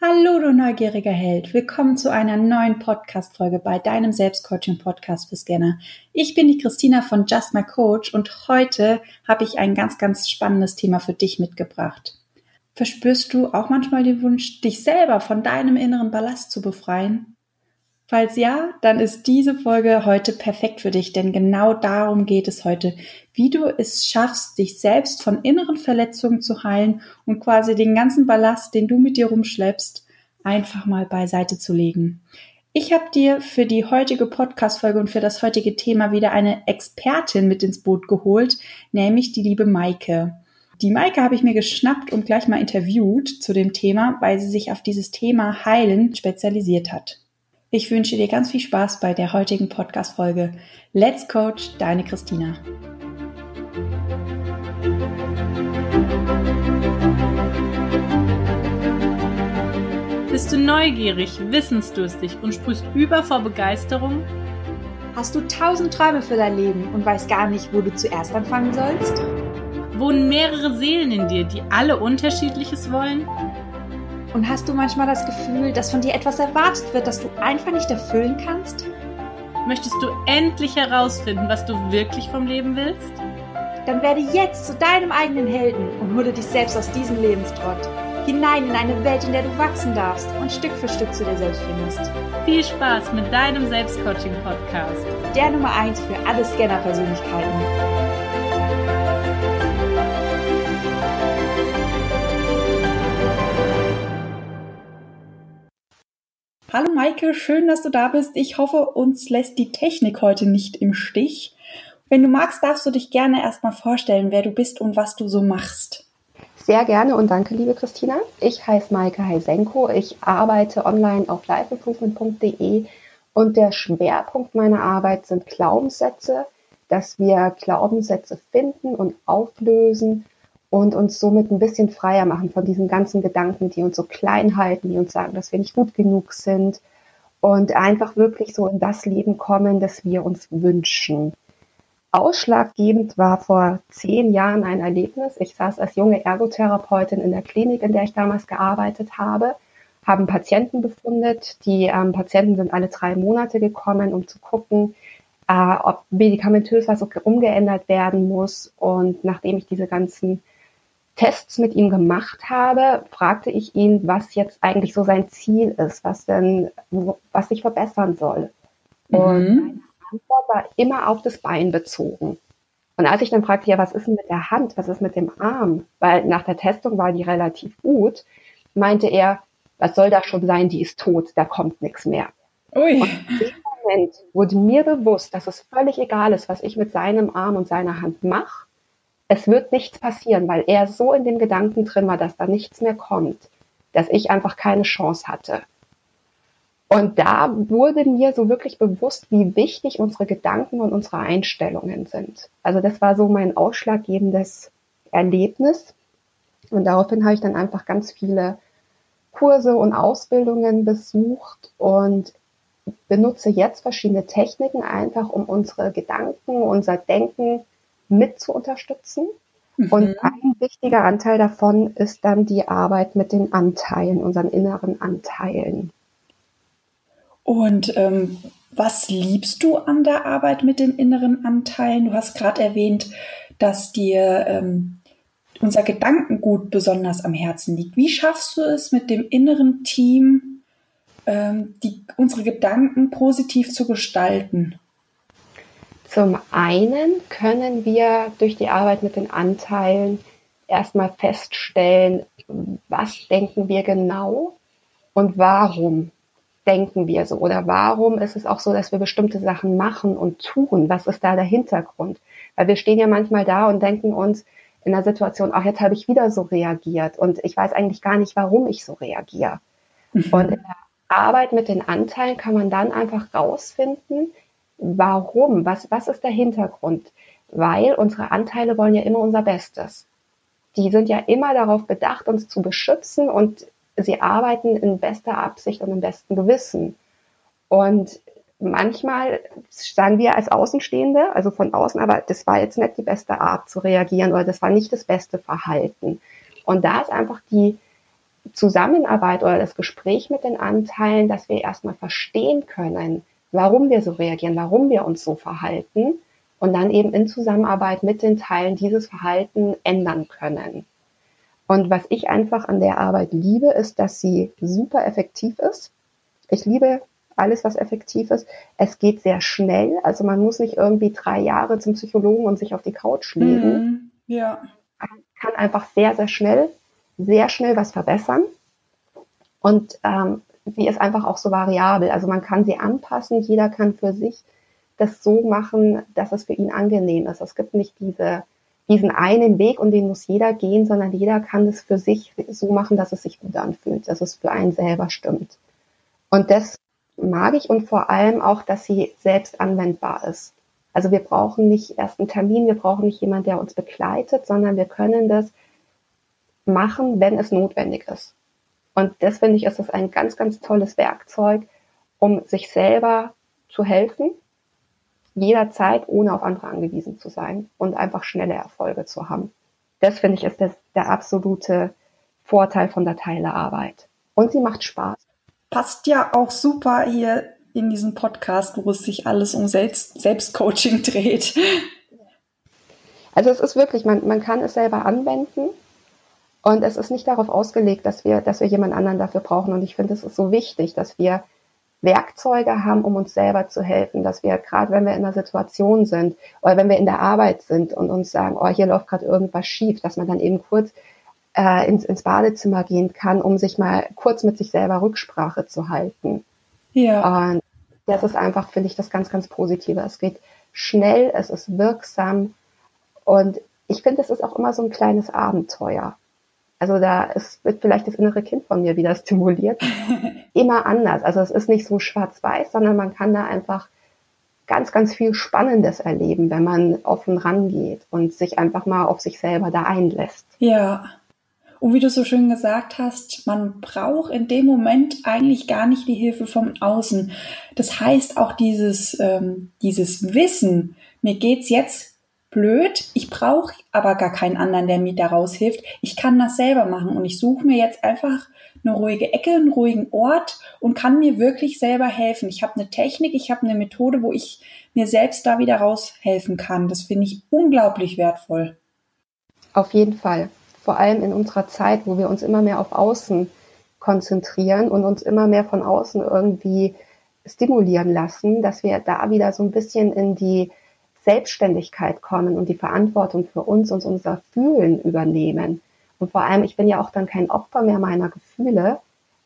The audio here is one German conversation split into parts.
Hallo, du neugieriger Held. Willkommen zu einer neuen Podcast-Folge bei deinem Selbstcoaching-Podcast für Scanner. Ich bin die Christina von Just My Coach und heute habe ich ein ganz, ganz spannendes Thema für dich mitgebracht. Verspürst du auch manchmal den Wunsch, dich selber von deinem inneren Ballast zu befreien? Falls ja, dann ist diese Folge heute perfekt für dich, denn genau darum geht es heute, wie du es schaffst, dich selbst von inneren Verletzungen zu heilen und quasi den ganzen Ballast, den du mit dir rumschleppst, einfach mal beiseite zu legen. Ich habe dir für die heutige Podcast-Folge und für das heutige Thema wieder eine Expertin mit ins Boot geholt, nämlich die liebe Maike. Die Maike habe ich mir geschnappt und gleich mal interviewt zu dem Thema, weil sie sich auf dieses Thema Heilen spezialisiert hat. Ich wünsche dir ganz viel Spaß bei der heutigen Podcast-Folge. Let's Coach, deine Christina. Bist du neugierig, wissensdurstig und sprühst über vor Begeisterung? Hast du tausend Träume für dein Leben und weißt gar nicht, wo du zuerst anfangen sollst? Wohnen mehrere Seelen in dir, die alle unterschiedliches wollen? Und hast du manchmal das Gefühl, dass von dir etwas erwartet wird, das du einfach nicht erfüllen kannst? Möchtest du endlich herausfinden, was du wirklich vom Leben willst? Dann werde jetzt zu deinem eigenen Helden und hole dich selbst aus diesem Lebenstrott. Hinein in eine Welt, in der du wachsen darfst und Stück für Stück zu dir selbst findest. Viel Spaß mit deinem Selbstcoaching-Podcast. Der Nummer 1 für alle Scanner-Persönlichkeiten. Hallo Maike, schön, dass du da bist. Ich hoffe, uns lässt die Technik heute nicht im Stich. Wenn du magst, darfst du dich gerne erstmal vorstellen, wer du bist und was du so machst. Sehr gerne und danke, liebe Christina. Ich heiße Maike Heisenko. Ich arbeite online auf lifeimprovement.de und der Schwerpunkt meiner Arbeit sind Glaubenssätze, dass wir Glaubenssätze finden und auflösen und uns somit ein bisschen freier machen von diesen ganzen Gedanken, die uns so klein halten, die uns sagen, dass wir nicht gut genug sind und einfach wirklich so in das Leben kommen, das wir uns wünschen. Ausschlaggebend war vor zehn Jahren ein Erlebnis. Ich saß als junge Ergotherapeutin in der Klinik, in der ich damals gearbeitet habe, haben Patienten befundet. Die ähm, Patienten sind alle drei Monate gekommen, um zu gucken, äh, ob medikamentös was umgeändert werden muss. Und nachdem ich diese ganzen Tests mit ihm gemacht habe, fragte ich ihn, was jetzt eigentlich so sein Ziel ist, was denn, was sich verbessern soll. Mhm. Und seine Antwort war immer auf das Bein bezogen. Und als ich dann fragte, ja, was ist denn mit der Hand, was ist mit dem Arm? Weil nach der Testung war die relativ gut, meinte er, was soll da schon sein, die ist tot, da kommt nichts mehr. Ui. Und in dem Moment wurde mir bewusst, dass es völlig egal ist, was ich mit seinem Arm und seiner Hand mache es wird nichts passieren, weil er so in dem Gedanken drin war, dass da nichts mehr kommt, dass ich einfach keine Chance hatte. Und da wurde mir so wirklich bewusst, wie wichtig unsere Gedanken und unsere Einstellungen sind. Also das war so mein ausschlaggebendes Erlebnis. Und daraufhin habe ich dann einfach ganz viele Kurse und Ausbildungen besucht und benutze jetzt verschiedene Techniken einfach, um unsere Gedanken, unser Denken mit zu unterstützen. Mhm. Und ein wichtiger Anteil davon ist dann die Arbeit mit den Anteilen, unseren inneren Anteilen. Und ähm, was liebst du an der Arbeit mit den inneren Anteilen? Du hast gerade erwähnt, dass dir ähm, unser Gedankengut besonders am Herzen liegt. Wie schaffst du es mit dem inneren Team, ähm, die, unsere Gedanken positiv zu gestalten? Zum einen können wir durch die Arbeit mit den Anteilen erstmal feststellen, was denken wir genau und warum denken wir so oder warum ist es auch so, dass wir bestimmte Sachen machen und tun? Was ist da der Hintergrund? Weil wir stehen ja manchmal da und denken uns in der Situation, ach, jetzt habe ich wieder so reagiert und ich weiß eigentlich gar nicht, warum ich so reagiere. Mhm. Und in der Arbeit mit den Anteilen kann man dann einfach rausfinden, Warum? Was, was ist der Hintergrund? Weil unsere Anteile wollen ja immer unser Bestes. Die sind ja immer darauf bedacht, uns zu beschützen und sie arbeiten in bester Absicht und im besten Gewissen. Und manchmal sagen wir als Außenstehende, also von außen, aber das war jetzt nicht die beste Art zu reagieren oder das war nicht das beste Verhalten. Und da ist einfach die Zusammenarbeit oder das Gespräch mit den Anteilen, dass wir erstmal verstehen können, warum wir so reagieren, warum wir uns so verhalten und dann eben in Zusammenarbeit mit den Teilen dieses Verhalten ändern können. Und was ich einfach an der Arbeit liebe, ist, dass sie super effektiv ist. Ich liebe alles, was effektiv ist. Es geht sehr schnell. Also man muss nicht irgendwie drei Jahre zum Psychologen und sich auf die Couch legen. Mhm, ja. Man kann einfach sehr, sehr schnell, sehr schnell was verbessern. Und ähm, sie ist einfach auch so variabel. Also man kann sie anpassen. Jeder kann für sich das so machen, dass es für ihn angenehm ist. Es gibt nicht diese diesen einen Weg und den muss jeder gehen, sondern jeder kann es für sich so machen, dass es sich gut anfühlt, dass es für einen selber stimmt. Und das mag ich und vor allem auch, dass sie selbst anwendbar ist. Also wir brauchen nicht erst einen Termin, wir brauchen nicht jemand, der uns begleitet, sondern wir können das machen, wenn es notwendig ist. Und das finde ich, ist das ein ganz, ganz tolles Werkzeug, um sich selber zu helfen jederzeit, ohne auf andere angewiesen zu sein und einfach schnelle Erfolge zu haben. Das finde ich ist das, der absolute Vorteil von der Teilearbeit. Und sie macht Spaß. Passt ja auch super hier in diesem Podcast, wo es sich alles um Selbst, Selbstcoaching dreht. Also es ist wirklich, man, man kann es selber anwenden und es ist nicht darauf ausgelegt, dass wir, dass wir jemand anderen dafür brauchen. Und ich finde, es ist so wichtig, dass wir Werkzeuge haben, um uns selber zu helfen, dass wir gerade, wenn wir in einer Situation sind oder wenn wir in der Arbeit sind und uns sagen, oh, hier läuft gerade irgendwas schief, dass man dann eben kurz äh, ins, ins Badezimmer gehen kann, um sich mal kurz mit sich selber Rücksprache zu halten. Ja. Und das ist einfach, finde ich, das ganz, ganz Positive. Es geht schnell, es ist wirksam und ich finde, es ist auch immer so ein kleines Abenteuer. Also da ist, wird vielleicht das innere Kind von mir wieder stimuliert. Immer anders. Also es ist nicht so schwarz-weiß, sondern man kann da einfach ganz, ganz viel Spannendes erleben, wenn man offen rangeht und sich einfach mal auf sich selber da einlässt. Ja. Und wie du so schön gesagt hast, man braucht in dem Moment eigentlich gar nicht die Hilfe vom Außen. Das heißt auch dieses, ähm, dieses Wissen, mir geht's jetzt blöd, ich brauche aber gar keinen anderen, der mir da raushilft. Ich kann das selber machen und ich suche mir jetzt einfach eine ruhige Ecke, einen ruhigen Ort und kann mir wirklich selber helfen. Ich habe eine Technik, ich habe eine Methode, wo ich mir selbst da wieder raushelfen kann. Das finde ich unglaublich wertvoll. Auf jeden Fall. Vor allem in unserer Zeit, wo wir uns immer mehr auf Außen konzentrieren und uns immer mehr von außen irgendwie stimulieren lassen, dass wir da wieder so ein bisschen in die Selbstständigkeit kommen und die Verantwortung für uns und unser Fühlen übernehmen. Und vor allem, ich bin ja auch dann kein Opfer mehr meiner Gefühle,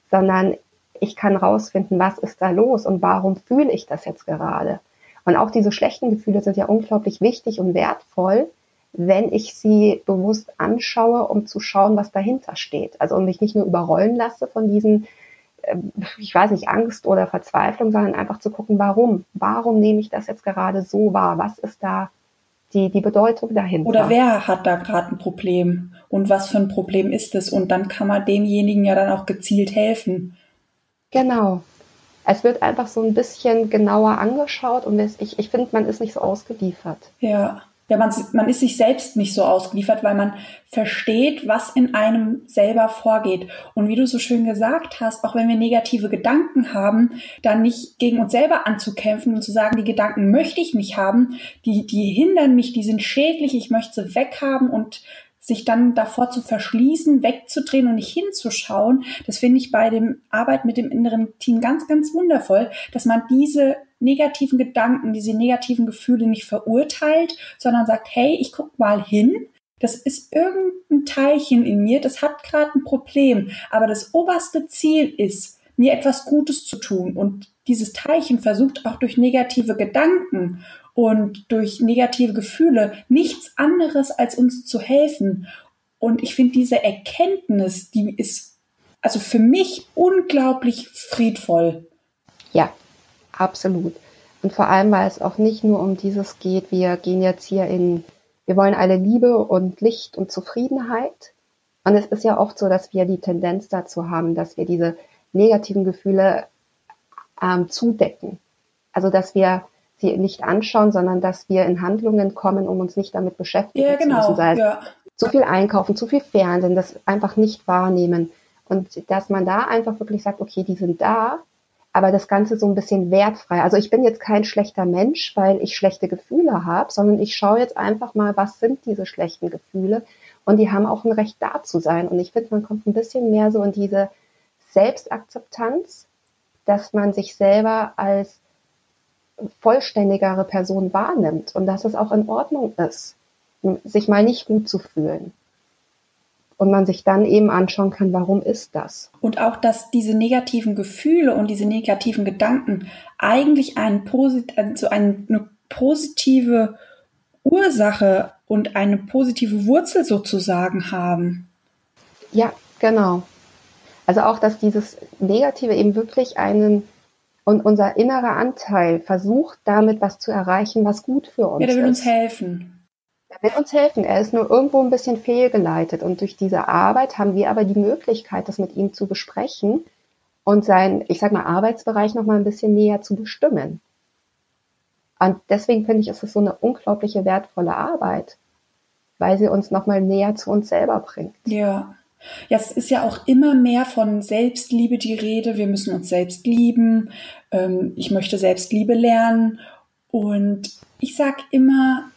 sondern ich kann rausfinden, was ist da los und warum fühle ich das jetzt gerade. Und auch diese schlechten Gefühle sind ja unglaublich wichtig und wertvoll, wenn ich sie bewusst anschaue, um zu schauen, was dahinter steht. Also um mich nicht nur überrollen lasse von diesen ich weiß nicht, Angst oder Verzweiflung, sondern einfach zu gucken, warum? Warum nehme ich das jetzt gerade so wahr? Was ist da die, die Bedeutung dahinter? Oder wer hat da gerade ein Problem? Und was für ein Problem ist es? Und dann kann man demjenigen ja dann auch gezielt helfen. Genau. Es wird einfach so ein bisschen genauer angeschaut und ich, ich finde, man ist nicht so ausgeliefert. Ja ja, man, man ist sich selbst nicht so ausgeliefert, weil man versteht, was in einem selber vorgeht. Und wie du so schön gesagt hast, auch wenn wir negative Gedanken haben, dann nicht gegen uns selber anzukämpfen und zu sagen, die Gedanken möchte ich nicht haben, die, die hindern mich, die sind schädlich, ich möchte sie weghaben und sich dann davor zu verschließen, wegzudrehen und nicht hinzuschauen, das finde ich bei dem Arbeit mit dem inneren Team ganz, ganz wundervoll, dass man diese negativen Gedanken, diese negativen Gefühle nicht verurteilt, sondern sagt, hey, ich guck mal hin, das ist irgendein Teilchen in mir, das hat gerade ein Problem, aber das oberste Ziel ist, mir etwas Gutes zu tun und dieses Teilchen versucht auch durch negative Gedanken und durch negative Gefühle nichts anderes als uns zu helfen. Und ich finde diese Erkenntnis, die ist also für mich unglaublich friedvoll. Ja, absolut. Und vor allem, weil es auch nicht nur um dieses geht, wir gehen jetzt hier in, wir wollen alle Liebe und Licht und Zufriedenheit. Und es ist ja oft so, dass wir die Tendenz dazu haben, dass wir diese negativen Gefühle ähm, zudecken. Also, dass wir sie nicht anschauen, sondern dass wir in Handlungen kommen, um uns nicht damit beschäftigen ja, genau. zu müssen. Sei es ja. zu viel einkaufen, zu viel Fernsehen, das einfach nicht wahrnehmen. Und dass man da einfach wirklich sagt, okay, die sind da, aber das Ganze so ein bisschen wertfrei. Also ich bin jetzt kein schlechter Mensch, weil ich schlechte Gefühle habe, sondern ich schaue jetzt einfach mal, was sind diese schlechten Gefühle und die haben auch ein Recht da zu sein. Und ich finde, man kommt ein bisschen mehr so in diese Selbstakzeptanz, dass man sich selber als vollständigere Person wahrnimmt und dass es auch in Ordnung ist, sich mal nicht gut zu fühlen und man sich dann eben anschauen kann, warum ist das? Und auch, dass diese negativen Gefühle und diese negativen Gedanken eigentlich einen posit also eine positive Ursache und eine positive Wurzel sozusagen haben. Ja, genau. Also auch, dass dieses Negative eben wirklich einen und unser innerer Anteil versucht damit was zu erreichen, was gut für uns ist. Ja, der will ist. uns helfen. Er will uns helfen. Er ist nur irgendwo ein bisschen fehlgeleitet. Und durch diese Arbeit haben wir aber die Möglichkeit, das mit ihm zu besprechen und seinen, ich sag mal, Arbeitsbereich noch mal ein bisschen näher zu bestimmen. Und deswegen finde ich, ist es so eine unglaubliche wertvolle Arbeit, weil sie uns noch mal näher zu uns selber bringt. Ja. Ja, es ist ja auch immer mehr von Selbstliebe die Rede. Wir müssen uns selbst lieben. Ähm, ich möchte Selbstliebe lernen. Und ich sag immer,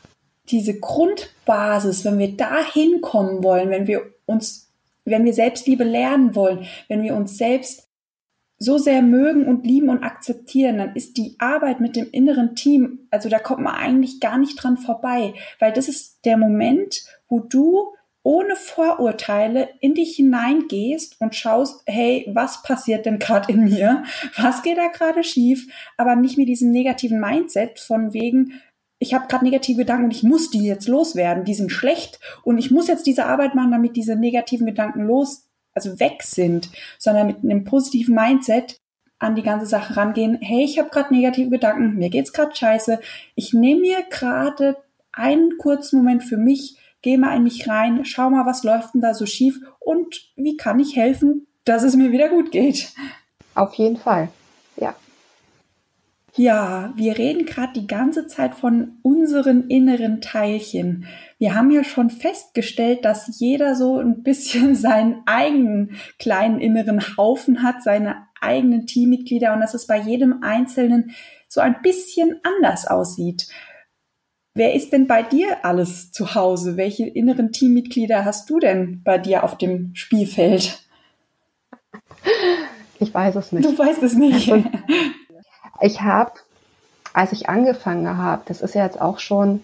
diese Grundbasis, wenn wir da hinkommen wollen, wenn wir uns, wenn wir Selbstliebe lernen wollen, wenn wir uns selbst so sehr mögen und lieben und akzeptieren, dann ist die Arbeit mit dem inneren Team, also da kommt man eigentlich gar nicht dran vorbei, weil das ist der Moment, wo du ohne Vorurteile in dich hineingehst und schaust, hey, was passiert denn gerade in mir? Was geht da gerade schief? Aber nicht mit diesem negativen Mindset von wegen, ich habe gerade negative Gedanken und ich muss die jetzt loswerden, die sind schlecht und ich muss jetzt diese Arbeit machen, damit diese negativen Gedanken los, also weg sind, sondern mit einem positiven Mindset an die ganze Sache rangehen. Hey, ich habe gerade negative Gedanken, mir geht's gerade scheiße. Ich nehme mir gerade einen kurzen Moment für mich, gehe mal in mich rein, schau mal, was läuft denn da so schief und wie kann ich helfen, dass es mir wieder gut geht. Auf jeden Fall. Ja. Ja, wir reden gerade die ganze Zeit von unseren inneren Teilchen. Wir haben ja schon festgestellt, dass jeder so ein bisschen seinen eigenen kleinen inneren Haufen hat, seine eigenen Teammitglieder und dass es bei jedem Einzelnen so ein bisschen anders aussieht. Wer ist denn bei dir alles zu Hause? Welche inneren Teammitglieder hast du denn bei dir auf dem Spielfeld? Ich weiß es nicht. Du weißt es nicht. Und ich habe, als ich angefangen habe, das ist ja jetzt auch schon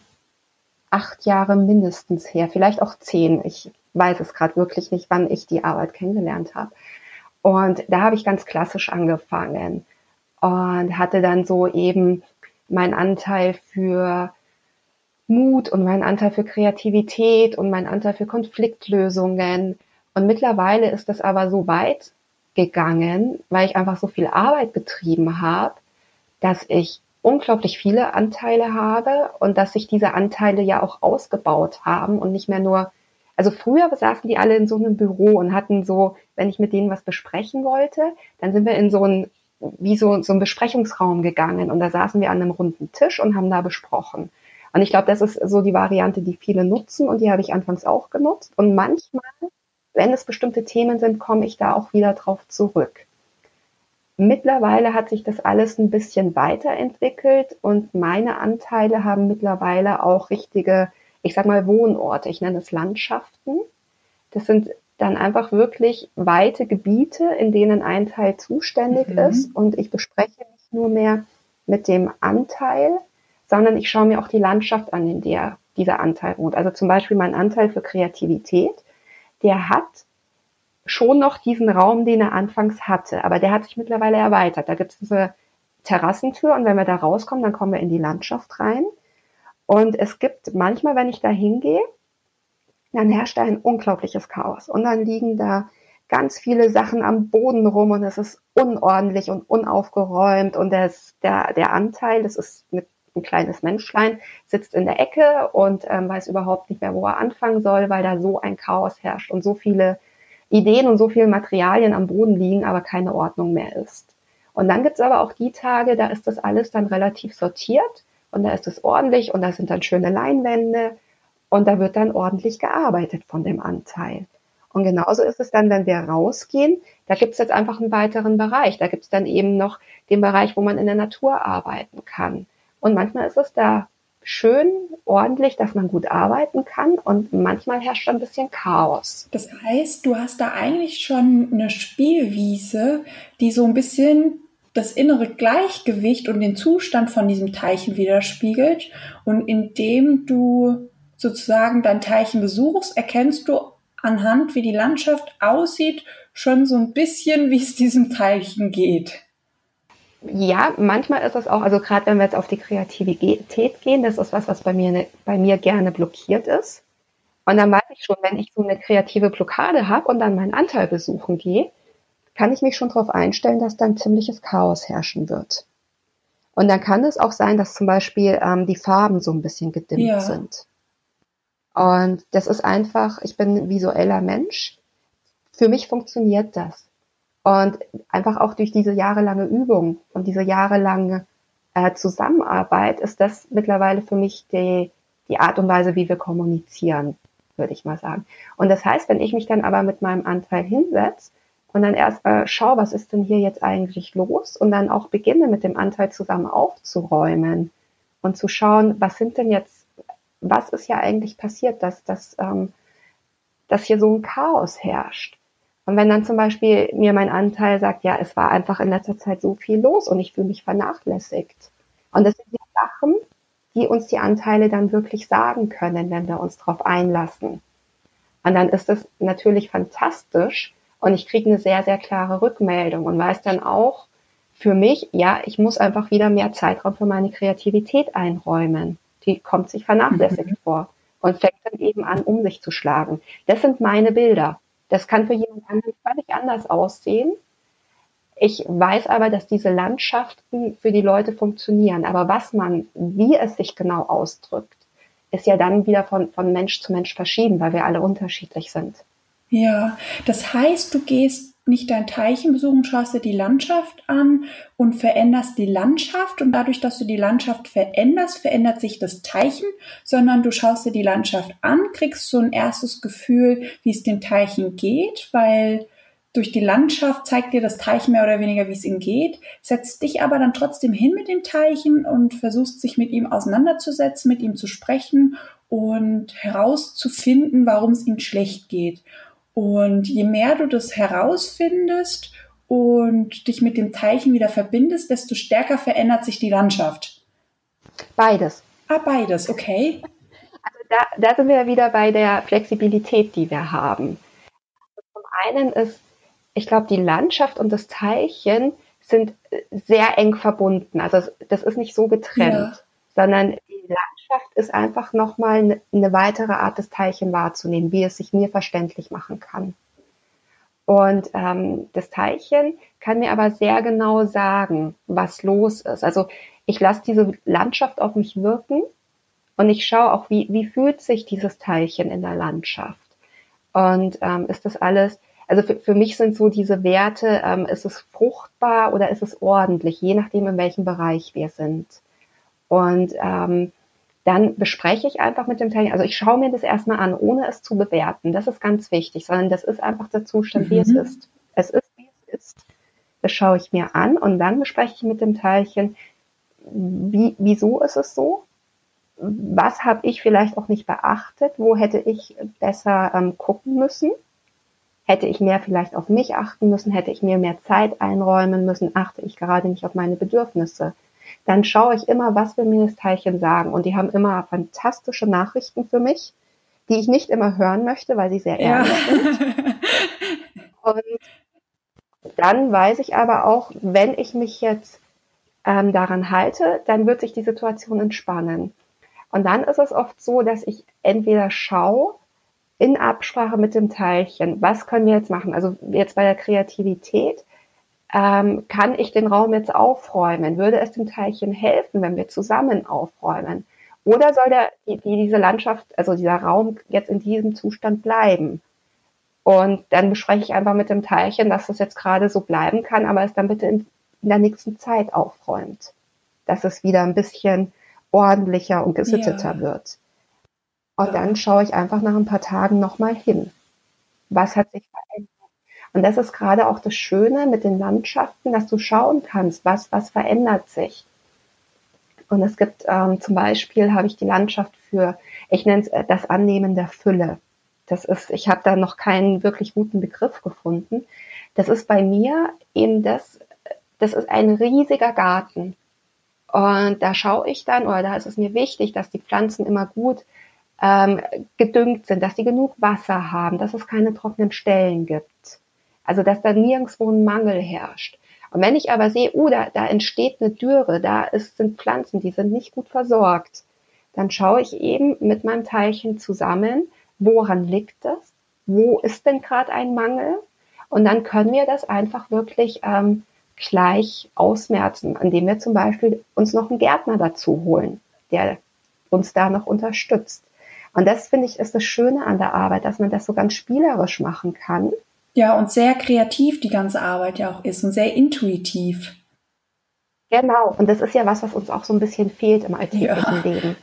acht Jahre mindestens her, vielleicht auch zehn. Ich weiß es gerade wirklich nicht, wann ich die Arbeit kennengelernt habe. Und da habe ich ganz klassisch angefangen und hatte dann so eben meinen Anteil für Mut und meinen Anteil für Kreativität und meinen Anteil für Konfliktlösungen. Und mittlerweile ist das aber so weit gegangen, weil ich einfach so viel Arbeit betrieben habe, dass ich unglaublich viele Anteile habe und dass sich diese Anteile ja auch ausgebaut haben und nicht mehr nur, also früher saßen die alle in so einem Büro und hatten so, wenn ich mit denen was besprechen wollte, dann sind wir in so ein, wie so, so einen Besprechungsraum gegangen und da saßen wir an einem runden Tisch und haben da besprochen. Und ich glaube, das ist so die Variante, die viele nutzen und die habe ich anfangs auch genutzt. Und manchmal, wenn es bestimmte Themen sind, komme ich da auch wieder drauf zurück. Mittlerweile hat sich das alles ein bisschen weiterentwickelt und meine Anteile haben mittlerweile auch richtige, ich sag mal, Wohnorte. Ich nenne es Landschaften. Das sind dann einfach wirklich weite Gebiete, in denen ein Teil zuständig mhm. ist und ich bespreche nicht nur mehr mit dem Anteil, sondern ich schaue mir auch die Landschaft an, in der dieser Anteil wohnt. Also zum Beispiel mein Anteil für Kreativität, der hat schon noch diesen Raum, den er anfangs hatte. Aber der hat sich mittlerweile erweitert. Da gibt es diese Terrassentür und wenn wir da rauskommen, dann kommen wir in die Landschaft rein. Und es gibt manchmal, wenn ich da hingehe, dann herrscht da ein unglaubliches Chaos. Und dann liegen da ganz viele Sachen am Boden rum und es ist unordentlich und unaufgeräumt. Und das, der, der Anteil, das ist mit ein kleines Menschlein, sitzt in der Ecke und ähm, weiß überhaupt nicht mehr, wo er anfangen soll, weil da so ein Chaos herrscht und so viele Ideen und so viele Materialien am Boden liegen, aber keine Ordnung mehr ist. Und dann gibt's aber auch die Tage, da ist das alles dann relativ sortiert und da ist es ordentlich und da sind dann schöne Leinwände und da wird dann ordentlich gearbeitet von dem Anteil. Und genauso ist es dann, wenn wir rausgehen, da gibt es jetzt einfach einen weiteren Bereich. Da gibt es dann eben noch den Bereich, wo man in der Natur arbeiten kann. Und manchmal ist es da schön, ordentlich, dass man gut arbeiten kann und manchmal herrscht ein bisschen Chaos. Das heißt, du hast da eigentlich schon eine Spielwiese, die so ein bisschen das innere Gleichgewicht und den Zustand von diesem Teilchen widerspiegelt. Und indem du sozusagen dein Teilchen besuchst, erkennst du anhand, wie die Landschaft aussieht, schon so ein bisschen, wie es diesem Teilchen geht. Ja, manchmal ist es auch, also gerade wenn wir jetzt auf die Kreativität gehen, das ist was, was bei mir, ne, bei mir gerne blockiert ist. Und dann weiß ich schon, wenn ich so eine kreative Blockade habe und dann meinen Anteil besuchen gehe, kann ich mich schon darauf einstellen, dass dann ziemliches Chaos herrschen wird. Und dann kann es auch sein, dass zum Beispiel ähm, die Farben so ein bisschen gedimmt ja. sind. Und das ist einfach, ich bin ein visueller Mensch. Für mich funktioniert das. Und einfach auch durch diese jahrelange Übung und diese jahrelange äh, Zusammenarbeit ist das mittlerweile für mich die, die Art und Weise, wie wir kommunizieren, würde ich mal sagen. Und das heißt, wenn ich mich dann aber mit meinem Anteil hinsetze und dann erst äh, schaue, was ist denn hier jetzt eigentlich los und dann auch beginne mit dem Anteil zusammen aufzuräumen und zu schauen, was sind denn jetzt, was ist ja eigentlich passiert, dass, dass, ähm, dass hier so ein Chaos herrscht. Und wenn dann zum Beispiel mir mein Anteil sagt, ja, es war einfach in letzter Zeit so viel los und ich fühle mich vernachlässigt. Und das sind die Sachen, die uns die Anteile dann wirklich sagen können, wenn wir uns darauf einlassen. Und dann ist es natürlich fantastisch und ich kriege eine sehr, sehr klare Rückmeldung und weiß dann auch für mich, ja, ich muss einfach wieder mehr Zeitraum für meine Kreativität einräumen. Die kommt sich vernachlässigt mhm. vor und fängt dann eben an, um sich zu schlagen. Das sind meine Bilder. Das kann für jemand anderen völlig anders aussehen. Ich weiß aber, dass diese Landschaften für die Leute funktionieren. Aber was man, wie es sich genau ausdrückt, ist ja dann wieder von, von Mensch zu Mensch verschieden, weil wir alle unterschiedlich sind. Ja, das heißt, du gehst nicht dein Teilchen besuchen, schaust dir die Landschaft an und veränderst die Landschaft. Und dadurch, dass du die Landschaft veränderst, verändert sich das Teilchen, sondern du schaust dir die Landschaft an, kriegst so ein erstes Gefühl, wie es dem Teilchen geht, weil durch die Landschaft zeigt dir das Teilchen mehr oder weniger, wie es ihm geht, setzt dich aber dann trotzdem hin mit dem Teilchen und versuchst sich mit ihm auseinanderzusetzen, mit ihm zu sprechen und herauszufinden, warum es ihm schlecht geht. Und je mehr du das herausfindest und dich mit dem Teilchen wieder verbindest, desto stärker verändert sich die Landschaft. Beides. Ah, beides, okay. Also da, da sind wir wieder bei der Flexibilität, die wir haben. Zum einen ist, ich glaube, die Landschaft und das Teilchen sind sehr eng verbunden. Also das ist nicht so getrennt, ja. sondern ist einfach nochmal ne, eine weitere Art, das Teilchen wahrzunehmen, wie es sich mir verständlich machen kann. Und ähm, das Teilchen kann mir aber sehr genau sagen, was los ist. Also ich lasse diese Landschaft auf mich wirken und ich schaue auch, wie, wie fühlt sich dieses Teilchen in der Landschaft. Und ähm, ist das alles, also für, für mich sind so diese Werte, ähm, ist es fruchtbar oder ist es ordentlich, je nachdem, in welchem Bereich wir sind. Und ähm, dann bespreche ich einfach mit dem Teilnehmer, also ich schaue mir das erstmal an, ohne es zu bewerten. Das ist ganz wichtig, sondern das ist einfach der Zustand, mhm. wie es mhm. ist. Es ist, wie es ist. Das schaue ich mir an und dann bespreche ich mit dem Teilchen, wie, wieso ist es so? Was habe ich vielleicht auch nicht beachtet? Wo hätte ich besser ähm, gucken müssen? Hätte ich mehr vielleicht auf mich achten müssen? Hätte ich mir mehr Zeit einräumen müssen? Achte ich gerade nicht auf meine Bedürfnisse? Dann schaue ich immer, was will mir das Teilchen sagen. Und die haben immer fantastische Nachrichten für mich, die ich nicht immer hören möchte, weil sie sehr ehrlich ja. sind. Und dann weiß ich aber auch, wenn ich mich jetzt ähm, daran halte, dann wird sich die Situation entspannen. Und dann ist es oft so, dass ich entweder schaue, in Absprache mit dem Teilchen, was können wir jetzt machen? Also jetzt bei der Kreativität, ähm, kann ich den Raum jetzt aufräumen? Würde es dem Teilchen helfen, wenn wir zusammen aufräumen? Oder soll der, die, diese Landschaft, also dieser Raum jetzt in diesem Zustand bleiben? Und dann bespreche ich einfach mit dem Teilchen, dass das jetzt gerade so bleiben kann, aber es dann bitte in, in der nächsten Zeit aufräumt. Dass es wieder ein bisschen ordentlicher und gesitteter ja. wird. Und dann schaue ich einfach nach ein paar Tagen nochmal hin. Was hat sich verändert? Und das ist gerade auch das Schöne mit den Landschaften, dass du schauen kannst, was, was verändert sich. Und es gibt ähm, zum Beispiel, habe ich die Landschaft für, ich nenne es äh, das Annehmen der Fülle. Das ist, ich habe da noch keinen wirklich guten Begriff gefunden. Das ist bei mir eben das, das ist ein riesiger Garten. Und da schaue ich dann, oder da ist es mir wichtig, dass die Pflanzen immer gut ähm, gedüngt sind, dass sie genug Wasser haben, dass es keine trockenen Stellen gibt. Also dass da nirgendwo ein Mangel herrscht. Und wenn ich aber sehe, uh, da, da entsteht eine Dürre, da ist, sind Pflanzen, die sind nicht gut versorgt, dann schaue ich eben mit meinem Teilchen zusammen, woran liegt das? Wo ist denn gerade ein Mangel? Und dann können wir das einfach wirklich ähm, gleich ausmerzen, indem wir zum Beispiel uns noch einen Gärtner dazu holen, der uns da noch unterstützt. Und das finde ich ist das Schöne an der Arbeit, dass man das so ganz spielerisch machen kann ja, und sehr kreativ die ganze Arbeit ja auch ist und sehr intuitiv. Genau, und das ist ja was, was uns auch so ein bisschen fehlt im alltäglichen ja. Leben.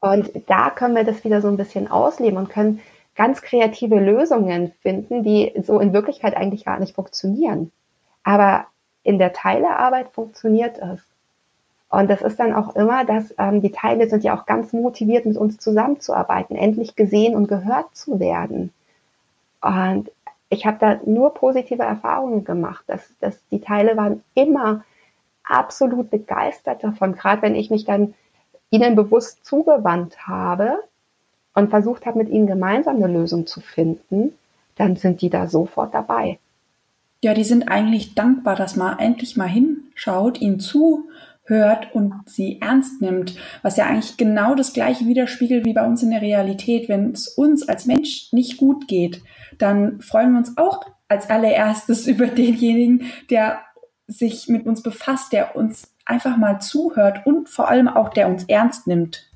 Und da können wir das wieder so ein bisschen ausleben und können ganz kreative Lösungen finden, die so in Wirklichkeit eigentlich gar nicht funktionieren. Aber in der Teilearbeit funktioniert es. Und das ist dann auch immer, dass ähm, die Teile sind ja auch ganz motiviert, mit uns zusammenzuarbeiten, endlich gesehen und gehört zu werden. Und ich habe da nur positive Erfahrungen gemacht. Dass, dass die Teile waren immer absolut begeistert davon, gerade wenn ich mich dann ihnen bewusst zugewandt habe und versucht habe, mit ihnen gemeinsam eine Lösung zu finden, dann sind die da sofort dabei. Ja, die sind eigentlich dankbar, dass man endlich mal hinschaut, ihnen zuhört und sie ernst nimmt, was ja eigentlich genau das gleiche widerspiegelt wie bei uns in der Realität. Wenn es uns als Mensch nicht gut geht, dann freuen wir uns auch als allererstes über denjenigen, der sich mit uns befasst, der uns einfach mal zuhört und vor allem auch der uns ernst nimmt.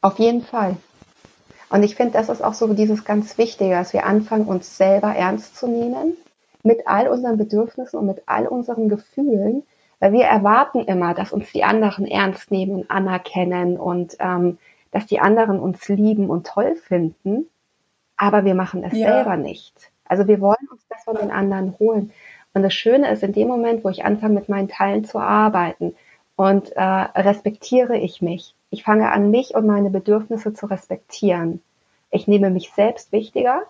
Auf jeden Fall. Und ich finde, das ist auch so dieses ganz Wichtige, dass wir anfangen, uns selber ernst zu nehmen, mit all unseren Bedürfnissen und mit all unseren Gefühlen, weil wir erwarten immer, dass uns die anderen ernst nehmen und anerkennen und ähm, dass die anderen uns lieben und toll finden aber wir machen es ja. selber nicht. Also wir wollen uns das von den anderen holen. Und das Schöne ist, in dem Moment, wo ich anfange, mit meinen Teilen zu arbeiten und äh, respektiere ich mich, ich fange an, mich und meine Bedürfnisse zu respektieren. Ich nehme mich selbst wichtiger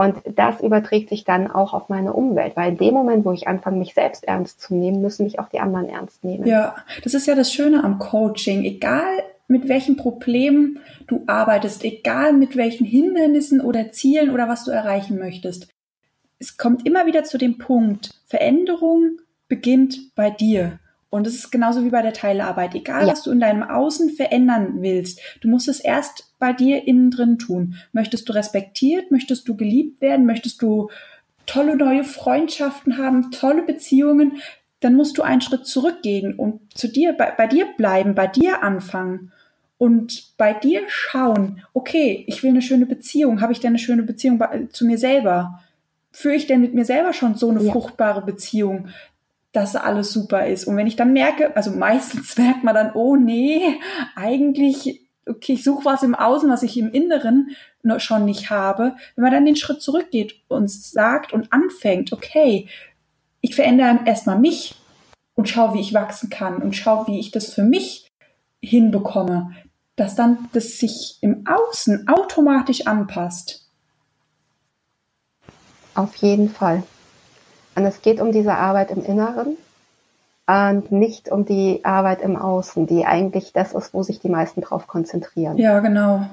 und das überträgt sich dann auch auf meine Umwelt, weil in dem Moment, wo ich anfange, mich selbst ernst zu nehmen, müssen mich auch die anderen ernst nehmen. Ja, das ist ja das Schöne am Coaching. Egal mit welchen Problemen du arbeitest, egal mit welchen Hindernissen oder Zielen oder was du erreichen möchtest. Es kommt immer wieder zu dem Punkt, Veränderung beginnt bei dir. Und es ist genauso wie bei der Teilarbeit. Egal, ja. was du in deinem Außen verändern willst, du musst es erst bei dir innen drin tun. Möchtest du respektiert? Möchtest du geliebt werden? Möchtest du tolle neue Freundschaften haben, tolle Beziehungen? Dann musst du einen Schritt zurückgehen und zu dir, bei, bei dir bleiben, bei dir anfangen und bei dir schauen, okay, ich will eine schöne Beziehung, habe ich denn eine schöne Beziehung bei, zu mir selber? Führe ich denn mit mir selber schon so eine ja. fruchtbare Beziehung, dass alles super ist? Und wenn ich dann merke, also meistens merkt man dann, oh nee, eigentlich, okay, ich suche was im Außen, was ich im Inneren schon nicht habe. Wenn man dann den Schritt zurückgeht und sagt und anfängt, okay, ich verändere erstmal mich und schaue, wie ich wachsen kann und schaue, wie ich das für mich hinbekomme, dass dann das sich im Außen automatisch anpasst. Auf jeden Fall. Und es geht um diese Arbeit im Inneren und nicht um die Arbeit im Außen, die eigentlich das ist, wo sich die meisten drauf konzentrieren. Ja, genau.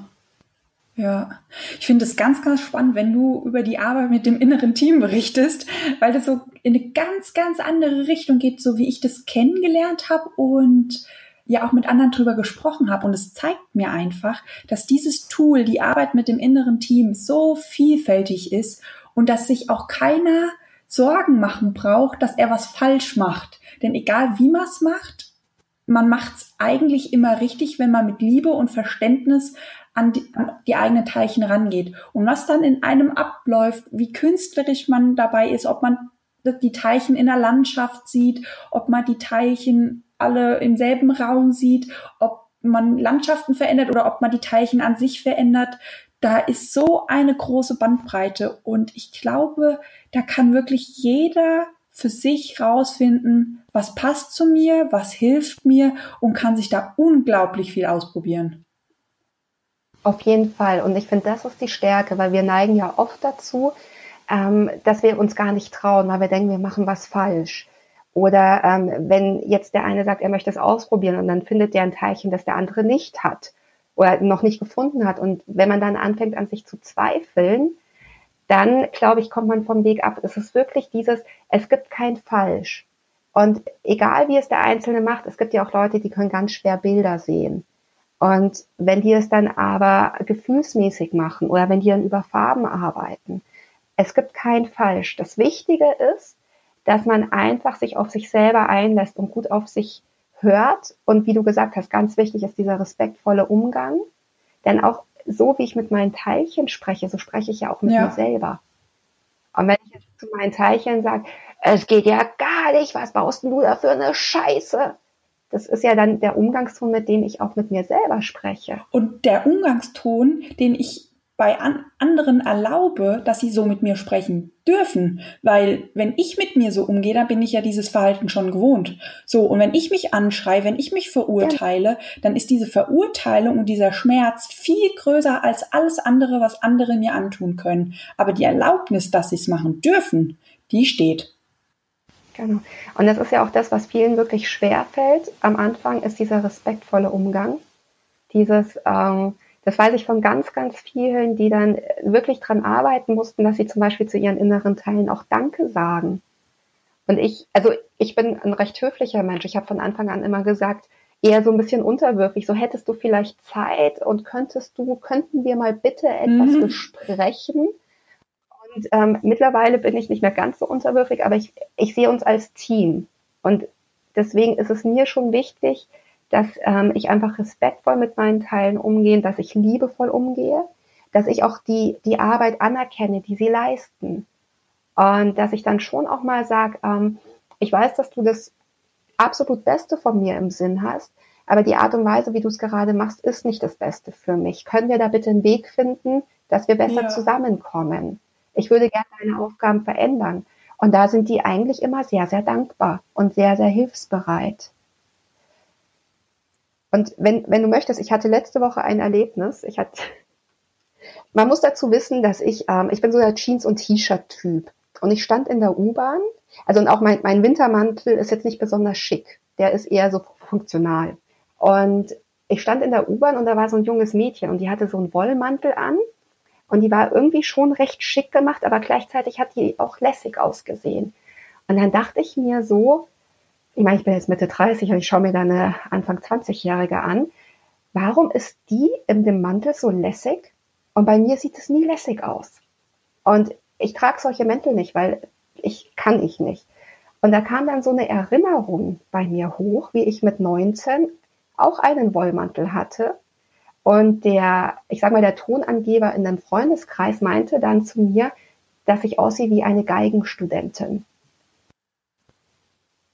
Ja, ich finde es ganz, ganz spannend, wenn du über die Arbeit mit dem inneren Team berichtest, weil das so in eine ganz, ganz andere Richtung geht, so wie ich das kennengelernt habe und ja auch mit anderen drüber gesprochen habe. Und es zeigt mir einfach, dass dieses Tool, die Arbeit mit dem inneren Team so vielfältig ist und dass sich auch keiner Sorgen machen braucht, dass er was falsch macht. Denn egal wie man es macht, man macht es eigentlich immer richtig, wenn man mit Liebe und Verständnis an die, an die eigenen Teilchen rangeht. Und was dann in einem abläuft, wie künstlerisch man dabei ist, ob man die Teilchen in der Landschaft sieht, ob man die Teilchen alle im selben Raum sieht, ob man Landschaften verändert oder ob man die Teilchen an sich verändert. da ist so eine große Bandbreite und ich glaube, da kann wirklich jeder für sich rausfinden, was passt zu mir, was hilft mir und kann sich da unglaublich viel ausprobieren. Auf jeden Fall. Und ich finde, das ist die Stärke, weil wir neigen ja oft dazu, ähm, dass wir uns gar nicht trauen, weil wir denken, wir machen was falsch. Oder ähm, wenn jetzt der eine sagt, er möchte es ausprobieren und dann findet der ein Teilchen, das der andere nicht hat oder noch nicht gefunden hat. Und wenn man dann anfängt, an sich zu zweifeln, dann, glaube ich, kommt man vom Weg ab. Es ist wirklich dieses, es gibt kein Falsch. Und egal wie es der Einzelne macht, es gibt ja auch Leute, die können ganz schwer Bilder sehen. Und wenn die es dann aber gefühlsmäßig machen oder wenn die dann über Farben arbeiten, es gibt kein Falsch. Das Wichtige ist, dass man einfach sich auf sich selber einlässt und gut auf sich hört. Und wie du gesagt hast, ganz wichtig ist dieser respektvolle Umgang. Denn auch so, wie ich mit meinen Teilchen spreche, so spreche ich ja auch mit ja. mir selber. Und wenn ich jetzt zu meinen Teilchen sage, es geht ja gar nicht, was baust du da für eine Scheiße? Das ist ja dann der Umgangston, mit dem ich auch mit mir selber spreche. Und der Umgangston, den ich bei an anderen erlaube, dass sie so mit mir sprechen dürfen. Weil wenn ich mit mir so umgehe, dann bin ich ja dieses Verhalten schon gewohnt. So, und wenn ich mich anschreie, wenn ich mich verurteile, dann ist diese Verurteilung und dieser Schmerz viel größer als alles andere, was andere mir antun können. Aber die Erlaubnis, dass sie es machen dürfen, die steht. Genau. Und das ist ja auch das, was vielen wirklich schwer fällt. Am Anfang ist dieser respektvolle Umgang. Dieses, ähm, das weiß ich von ganz, ganz vielen, die dann wirklich dran arbeiten mussten, dass sie zum Beispiel zu ihren inneren Teilen auch Danke sagen. Und ich, also ich bin ein recht höflicher Mensch. Ich habe von Anfang an immer gesagt, eher so ein bisschen unterwürfig. So hättest du vielleicht Zeit und könntest du, könnten wir mal bitte etwas mhm. besprechen? Und ähm, mittlerweile bin ich nicht mehr ganz so unterwürfig, aber ich, ich sehe uns als Team. Und deswegen ist es mir schon wichtig, dass ähm, ich einfach respektvoll mit meinen Teilen umgehe, dass ich liebevoll umgehe, dass ich auch die, die Arbeit anerkenne, die sie leisten. Und dass ich dann schon auch mal sage, ähm, ich weiß, dass du das absolut Beste von mir im Sinn hast, aber die Art und Weise, wie du es gerade machst, ist nicht das Beste für mich. Können wir da bitte einen Weg finden, dass wir besser ja. zusammenkommen? Ich würde gerne deine Aufgaben verändern. Und da sind die eigentlich immer sehr, sehr dankbar und sehr, sehr hilfsbereit. Und wenn, wenn du möchtest, ich hatte letzte Woche ein Erlebnis. Ich hatte, man muss dazu wissen, dass ich, ähm, ich bin so der Jeans- und T-Shirt-Typ. Und ich stand in der U-Bahn, also und auch mein, mein Wintermantel ist jetzt nicht besonders schick. Der ist eher so funktional. Und ich stand in der U-Bahn und da war so ein junges Mädchen und die hatte so einen Wollmantel an und die war irgendwie schon recht schick gemacht, aber gleichzeitig hat die auch lässig ausgesehen. Und dann dachte ich mir so, ich meine, ich bin jetzt Mitte 30 und ich schaue mir da eine Anfang 20-Jährige an. Warum ist die in dem Mantel so lässig? Und bei mir sieht es nie lässig aus. Und ich trage solche Mäntel nicht, weil ich kann ich nicht. Und da kam dann so eine Erinnerung bei mir hoch, wie ich mit 19 auch einen Wollmantel hatte. Und der, ich sag mal, der Tonangeber in dem Freundeskreis meinte dann zu mir, dass ich aussehe wie eine Geigenstudentin.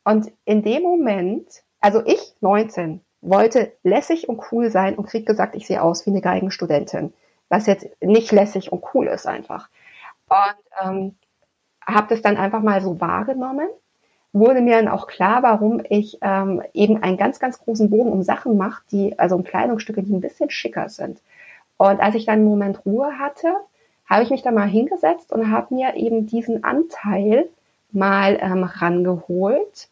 Und in dem Moment, also ich, 19, wollte lässig und cool sein und krieg gesagt, ich sehe aus wie eine Geigenstudentin. Was jetzt nicht lässig und cool ist einfach. Und ähm, habe das dann einfach mal so wahrgenommen. Wurde mir dann auch klar, warum ich ähm, eben einen ganz, ganz großen Bogen um Sachen mache, die, also um Kleidungsstücke, die ein bisschen schicker sind. Und als ich dann einen Moment Ruhe hatte, habe ich mich da mal hingesetzt und habe mir eben diesen Anteil mal ähm, rangeholt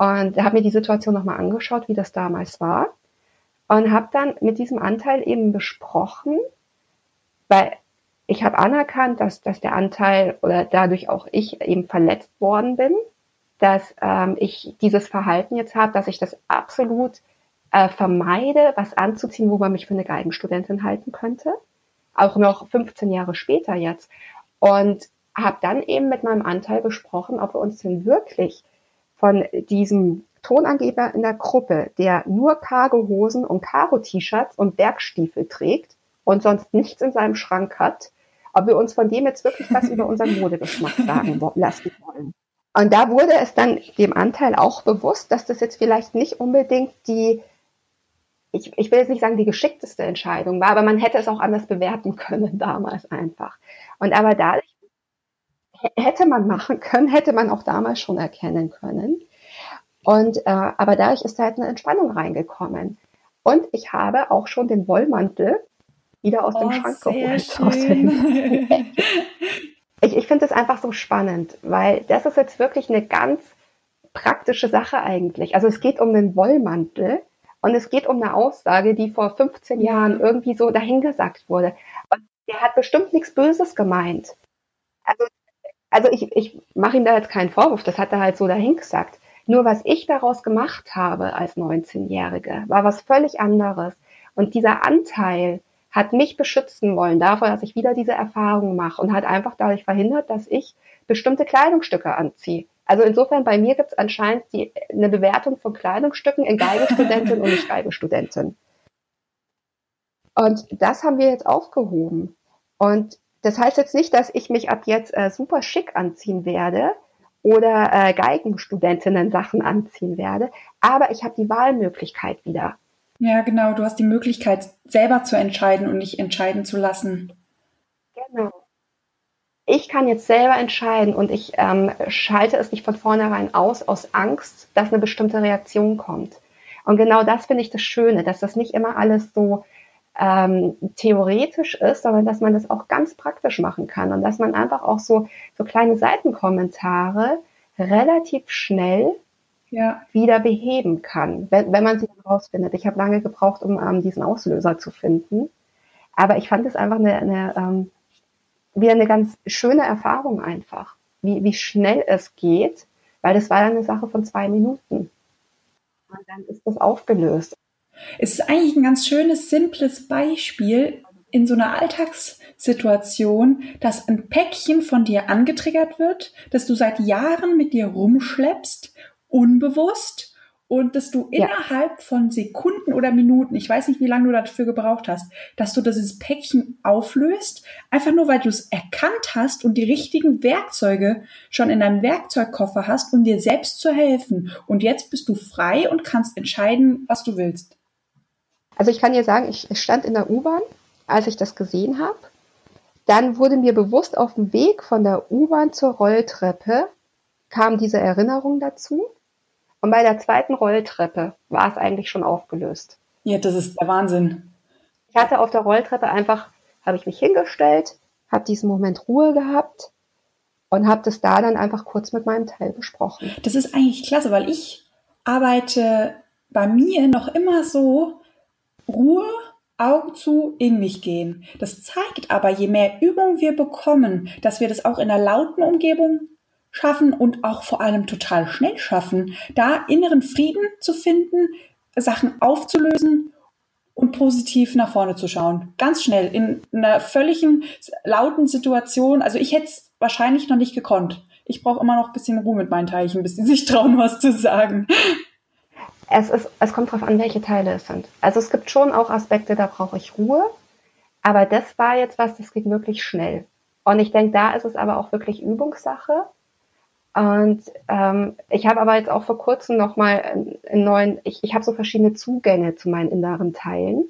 und habe mir die Situation nochmal angeschaut, wie das damals war. Und habe dann mit diesem Anteil eben besprochen, weil ich habe anerkannt, dass, dass der Anteil oder dadurch auch ich eben verletzt worden bin, dass ähm, ich dieses Verhalten jetzt habe, dass ich das absolut äh, vermeide, was anzuziehen, wo man mich für eine Geigenstudentin halten könnte. Auch noch 15 Jahre später jetzt. Und habe dann eben mit meinem Anteil besprochen, ob wir uns denn wirklich von diesem Tonangeber in der Gruppe, der nur Cargo-Hosen und Karo-T-Shirts und Bergstiefel trägt und sonst nichts in seinem Schrank hat, ob wir uns von dem jetzt wirklich was über unseren Modegeschmack sagen lassen wollen. Und da wurde es dann dem Anteil auch bewusst, dass das jetzt vielleicht nicht unbedingt die ich, ich will jetzt nicht sagen, die geschickteste Entscheidung war, aber man hätte es auch anders bewerten können damals einfach. Und aber dadurch hätte man machen können, hätte man auch damals schon erkennen können. Und äh, aber dadurch ist da halt eine Entspannung reingekommen. Und ich habe auch schon den Wollmantel wieder aus oh, dem Schrank geholt. ich ich finde es einfach so spannend, weil das ist jetzt wirklich eine ganz praktische Sache eigentlich. Also es geht um den Wollmantel und es geht um eine Aussage, die vor 15 Jahren irgendwie so dahingesagt wurde. Und der hat bestimmt nichts Böses gemeint. Also, also ich, ich mache ihm da jetzt keinen Vorwurf, das hat er halt so dahingesagt. Nur was ich daraus gemacht habe als 19-Jährige, war was völlig anderes. Und dieser Anteil hat mich beschützen wollen davor, dass ich wieder diese Erfahrung mache und hat einfach dadurch verhindert, dass ich bestimmte Kleidungsstücke anziehe. Also insofern bei mir gibt es anscheinend die, eine Bewertung von Kleidungsstücken in Geigenstudentin und nicht Geigenstudentin. Und das haben wir jetzt aufgehoben. Und das heißt jetzt nicht, dass ich mich ab jetzt äh, super schick anziehen werde oder äh, Geigenstudentinnen Sachen anziehen werde, aber ich habe die Wahlmöglichkeit wieder. Ja, genau, du hast die Möglichkeit selber zu entscheiden und nicht entscheiden zu lassen. Genau ich kann jetzt selber entscheiden und ich ähm, schalte es nicht von vornherein aus, aus Angst, dass eine bestimmte Reaktion kommt. Und genau das finde ich das Schöne, dass das nicht immer alles so ähm, theoretisch ist, sondern dass man das auch ganz praktisch machen kann und dass man einfach auch so, so kleine Seitenkommentare relativ schnell ja. wieder beheben kann, wenn, wenn man sie herausfindet. Ich habe lange gebraucht, um ähm, diesen Auslöser zu finden. Aber ich fand es einfach eine, eine ähm, wieder eine ganz schöne Erfahrung einfach, wie, wie schnell es geht, weil das war ja eine Sache von zwei Minuten. Und dann ist das aufgelöst. Es ist eigentlich ein ganz schönes, simples Beispiel in so einer Alltagssituation, dass ein Päckchen von dir angetriggert wird, dass du seit Jahren mit dir rumschleppst, unbewusst und dass du ja. innerhalb von Sekunden oder Minuten, ich weiß nicht, wie lange du dafür gebraucht hast, dass du dieses Päckchen auflöst, einfach nur weil du es erkannt hast und die richtigen Werkzeuge schon in deinem Werkzeugkoffer hast, um dir selbst zu helfen. Und jetzt bist du frei und kannst entscheiden, was du willst. Also ich kann dir sagen, ich stand in der U-Bahn, als ich das gesehen habe. Dann wurde mir bewusst auf dem Weg von der U-Bahn zur Rolltreppe kam diese Erinnerung dazu. Und bei der zweiten Rolltreppe war es eigentlich schon aufgelöst. Ja, das ist der Wahnsinn. Ich hatte auf der Rolltreppe einfach, habe ich mich hingestellt, habe diesen Moment Ruhe gehabt und habe das da dann einfach kurz mit meinem Teil besprochen. Das ist eigentlich klasse, weil ich arbeite bei mir noch immer so Ruhe, Augen zu, in mich gehen. Das zeigt aber, je mehr Übung wir bekommen, dass wir das auch in einer lauten Umgebung schaffen und auch vor allem total schnell schaffen, da inneren Frieden zu finden, Sachen aufzulösen und positiv nach vorne zu schauen. Ganz schnell, in einer völligen lauten Situation. Also ich hätte es wahrscheinlich noch nicht gekonnt. Ich brauche immer noch ein bisschen Ruhe mit meinen Teilchen, bis sie sich trauen, was zu sagen. Es, ist, es kommt darauf an, welche Teile es sind. Also es gibt schon auch Aspekte, da brauche ich Ruhe. Aber das war jetzt was, das geht wirklich schnell. Und ich denke, da ist es aber auch wirklich Übungssache. Und ähm, ich habe aber jetzt auch vor kurzem nochmal einen neuen, ich, ich habe so verschiedene Zugänge zu meinen inneren Teilen.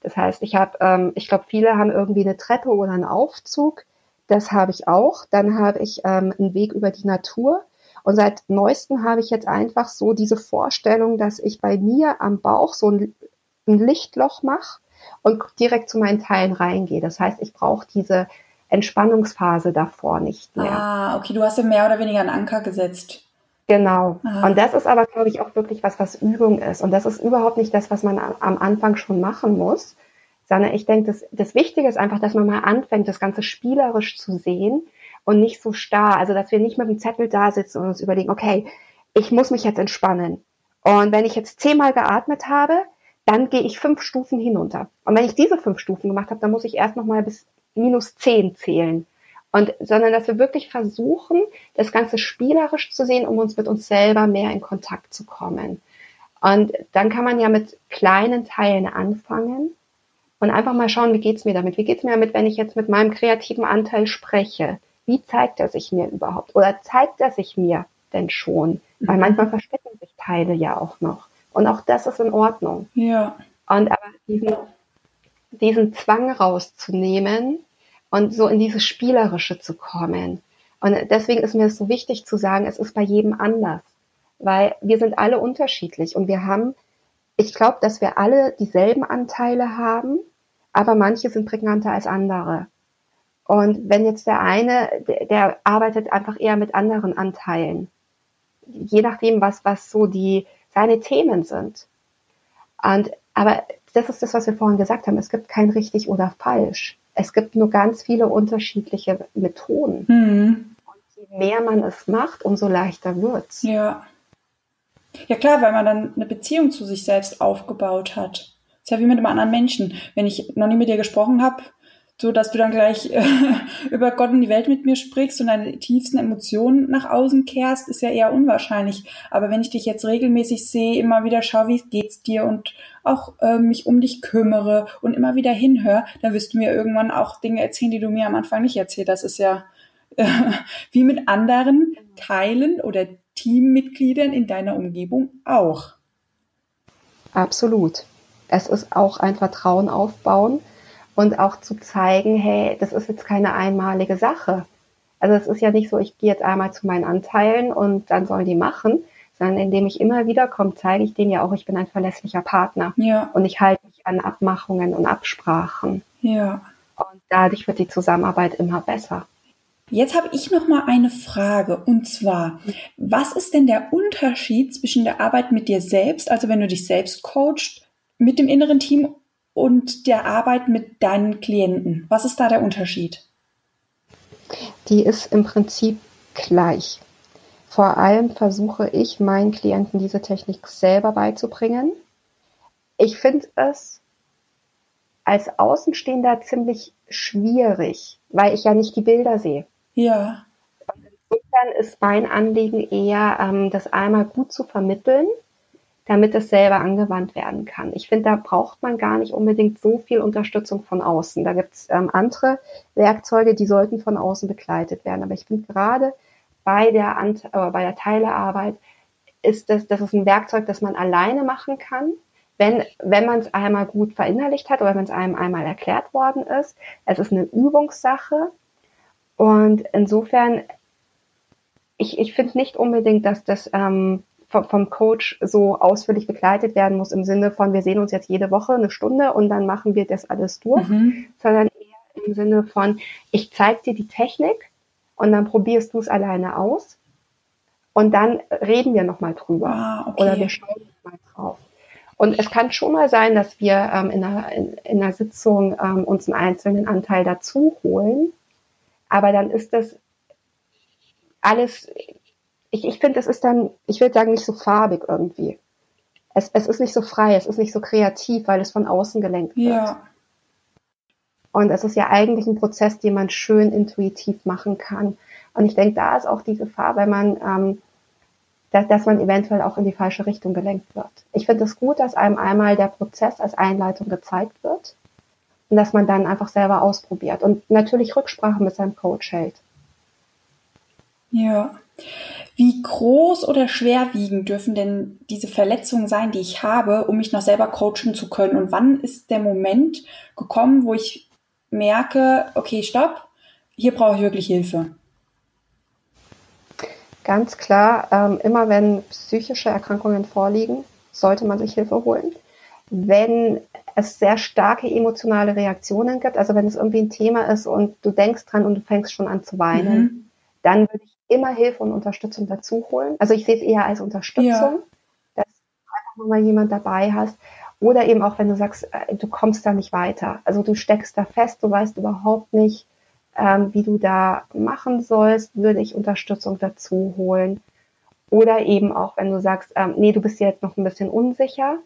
Das heißt, ich habe, ähm, ich glaube, viele haben irgendwie eine Treppe oder einen Aufzug. Das habe ich auch. Dann habe ich ähm, einen Weg über die Natur. Und seit neuestem habe ich jetzt einfach so diese Vorstellung, dass ich bei mir am Bauch so ein, ein Lichtloch mache und direkt zu meinen Teilen reingehe. Das heißt, ich brauche diese Entspannungsphase davor nicht mehr. Ah, okay, du hast ja mehr oder weniger einen Anker gesetzt. Genau. Ah. Und das ist aber, glaube ich, auch wirklich was, was Übung ist. Und das ist überhaupt nicht das, was man am Anfang schon machen muss, sondern ich denke, das, das Wichtige ist einfach, dass man mal anfängt, das Ganze spielerisch zu sehen und nicht so starr. Also, dass wir nicht mit dem Zettel da sitzen und uns überlegen, okay, ich muss mich jetzt entspannen. Und wenn ich jetzt zehnmal geatmet habe, dann gehe ich fünf Stufen hinunter. Und wenn ich diese fünf Stufen gemacht habe, dann muss ich erst noch mal bis minus zehn zählen. Und, sondern dass wir wirklich versuchen, das Ganze spielerisch zu sehen, um uns mit uns selber mehr in Kontakt zu kommen. Und dann kann man ja mit kleinen Teilen anfangen und einfach mal schauen, wie geht's mir damit? Wie geht's mir damit, wenn ich jetzt mit meinem kreativen Anteil spreche? Wie zeigt er sich mir überhaupt? Oder zeigt er sich mir denn schon? Weil mhm. manchmal verstecken sich Teile ja auch noch. Und auch das ist in Ordnung. Ja. Und aber diesen, diesen Zwang rauszunehmen und so in dieses Spielerische zu kommen. Und deswegen ist mir es so wichtig zu sagen, es ist bei jedem anders, weil wir sind alle unterschiedlich und wir haben, ich glaube, dass wir alle dieselben Anteile haben, aber manche sind prägnanter als andere. Und wenn jetzt der eine, der, der arbeitet einfach eher mit anderen Anteilen, je nachdem, was, was so die, seine Themen sind. Und, aber das ist das, was wir vorhin gesagt haben. Es gibt kein richtig oder falsch. Es gibt nur ganz viele unterschiedliche Methoden. Mhm. Und je mehr man es macht, umso leichter wird's. Ja. Ja klar, weil man dann eine Beziehung zu sich selbst aufgebaut hat. Das ist ja wie mit einem anderen Menschen. Wenn ich noch nie mit dir gesprochen habe, so dass du dann gleich äh, über Gott und die Welt mit mir sprichst und deine tiefsten Emotionen nach außen kehrst, ist ja eher unwahrscheinlich. Aber wenn ich dich jetzt regelmäßig sehe, immer wieder schaue, wie geht's dir und auch äh, mich um dich kümmere und immer wieder hinhöre, dann wirst du mir irgendwann auch Dinge erzählen, die du mir am Anfang nicht erzählt hast. Das ist ja äh, wie mit anderen Teilen oder Teammitgliedern in deiner Umgebung auch. Absolut. Es ist auch ein Vertrauen aufbauen und auch zu zeigen, hey, das ist jetzt keine einmalige Sache. Also es ist ja nicht so, ich gehe jetzt einmal zu meinen Anteilen und dann sollen die machen, sondern indem ich immer wieder komme, zeige ich denen ja auch, ich bin ein verlässlicher Partner. Ja. Und ich halte mich an Abmachungen und Absprachen. Ja. Und dadurch wird die Zusammenarbeit immer besser. Jetzt habe ich noch mal eine Frage und zwar, was ist denn der Unterschied zwischen der Arbeit mit dir selbst, also wenn du dich selbst coachst, mit dem inneren Team und der Arbeit mit deinen Klienten? Was ist da der Unterschied? Die ist im Prinzip gleich. Vor allem versuche ich meinen Klienten diese Technik selber beizubringen. Ich finde es als Außenstehender ziemlich schwierig, weil ich ja nicht die Bilder sehe. Ja. insofern ist mein Anliegen eher, ähm, das einmal gut zu vermitteln damit es selber angewandt werden kann. Ich finde, da braucht man gar nicht unbedingt so viel Unterstützung von außen. Da gibt es ähm, andere Werkzeuge, die sollten von außen begleitet werden. Aber ich finde gerade bei der, äh, bei der Teilearbeit ist das, das ist ein Werkzeug, das man alleine machen kann, wenn, wenn man es einmal gut verinnerlicht hat oder wenn es einem einmal erklärt worden ist. Es ist eine Übungssache. Und insofern, ich, ich finde nicht unbedingt, dass das ähm, vom Coach so ausführlich begleitet werden muss im Sinne von, wir sehen uns jetzt jede Woche eine Stunde und dann machen wir das alles durch, mhm. sondern eher im Sinne von, ich zeige dir die Technik und dann probierst du es alleine aus und dann reden wir nochmal drüber ah, okay. oder wir schauen mal drauf. Und es kann schon mal sein, dass wir ähm, in, einer, in, in, einer Sitzung ähm, uns einen einzelnen Anteil dazu holen, aber dann ist das alles ich, ich finde, es ist dann, ich würde sagen, nicht so farbig irgendwie. Es, es ist nicht so frei, es ist nicht so kreativ, weil es von außen gelenkt wird. Ja. Und es ist ja eigentlich ein Prozess, den man schön intuitiv machen kann. Und ich denke, da ist auch die Gefahr, weil man, ähm, dass, dass man eventuell auch in die falsche Richtung gelenkt wird. Ich finde es gut, dass einem einmal der Prozess als Einleitung gezeigt wird und dass man dann einfach selber ausprobiert und natürlich Rücksprache mit seinem Coach hält. Ja. Wie groß oder schwerwiegend dürfen denn diese Verletzungen sein, die ich habe, um mich noch selber coachen zu können? Und wann ist der Moment gekommen, wo ich merke, okay, stopp, hier brauche ich wirklich Hilfe? Ganz klar, ähm, immer wenn psychische Erkrankungen vorliegen, sollte man sich Hilfe holen. Wenn es sehr starke emotionale Reaktionen gibt, also wenn es irgendwie ein Thema ist und du denkst dran und du fängst schon an zu weinen, mhm. dann würde ich immer Hilfe und Unterstützung dazu holen. Also ich sehe es eher als Unterstützung, ja. dass du einfach mal jemand dabei hast. Oder eben auch, wenn du sagst, äh, du kommst da nicht weiter. Also du steckst da fest, du weißt überhaupt nicht, ähm, wie du da machen sollst, würde ich Unterstützung dazu holen. Oder eben auch, wenn du sagst, ähm, nee, du bist jetzt noch ein bisschen unsicher,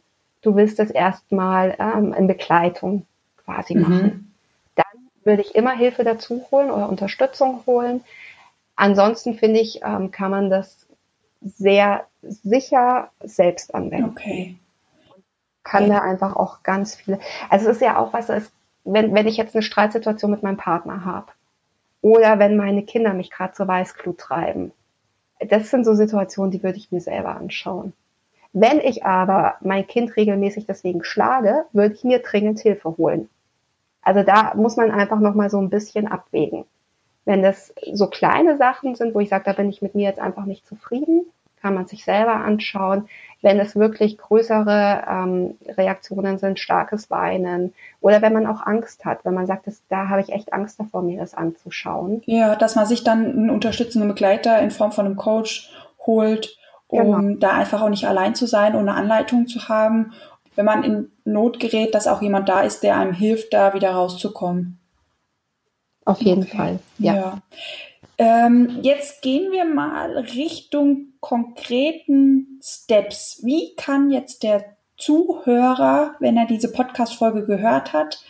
du willst es erstmal ähm, in Begleitung quasi mhm. machen. Dann würde ich immer Hilfe dazu holen oder Unterstützung holen. Ansonsten finde ich, ähm, kann man das sehr sicher selbst anwenden. Okay. Kann okay. da einfach auch ganz viele. Also es ist ja auch was, ist, wenn, wenn ich jetzt eine Streitsituation mit meinem Partner habe oder wenn meine Kinder mich gerade zur Weißglut treiben. Das sind so Situationen, die würde ich mir selber anschauen. Wenn ich aber mein Kind regelmäßig deswegen schlage, würde ich mir dringend Hilfe holen. Also da muss man einfach noch mal so ein bisschen abwägen. Wenn das so kleine Sachen sind, wo ich sage, da bin ich mit mir jetzt einfach nicht zufrieden, kann man sich selber anschauen. Wenn es wirklich größere ähm, Reaktionen sind, starkes Weinen oder wenn man auch Angst hat, wenn man sagt, das, da habe ich echt Angst davor, mir das anzuschauen. Ja, dass man sich dann einen unterstützenden Begleiter in Form von einem Coach holt, um genau. da einfach auch nicht allein zu sein und eine Anleitung zu haben. Wenn man in Not gerät, dass auch jemand da ist, der einem hilft, da wieder rauszukommen. Auf jeden okay. Fall, ja. ja. Ähm, jetzt gehen wir mal Richtung konkreten Steps. Wie kann jetzt der Zuhörer, wenn er diese Podcast-Folge gehört hat,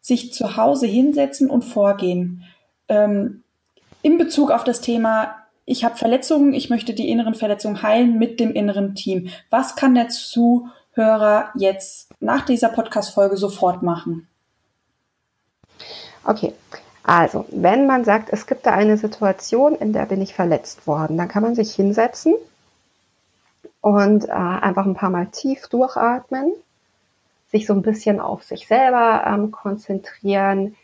sich zu Hause hinsetzen und vorgehen? Ähm, in Bezug auf das Thema, ich habe Verletzungen, ich möchte die inneren Verletzungen heilen mit dem inneren Team. Was kann der Zuhörer jetzt nach dieser Podcast-Folge sofort machen? Okay, also, wenn man sagt, es gibt da eine Situation, in der bin ich verletzt worden, dann kann man sich hinsetzen und äh, einfach ein paar Mal tief durchatmen, sich so ein bisschen auf sich selber ähm, konzentrieren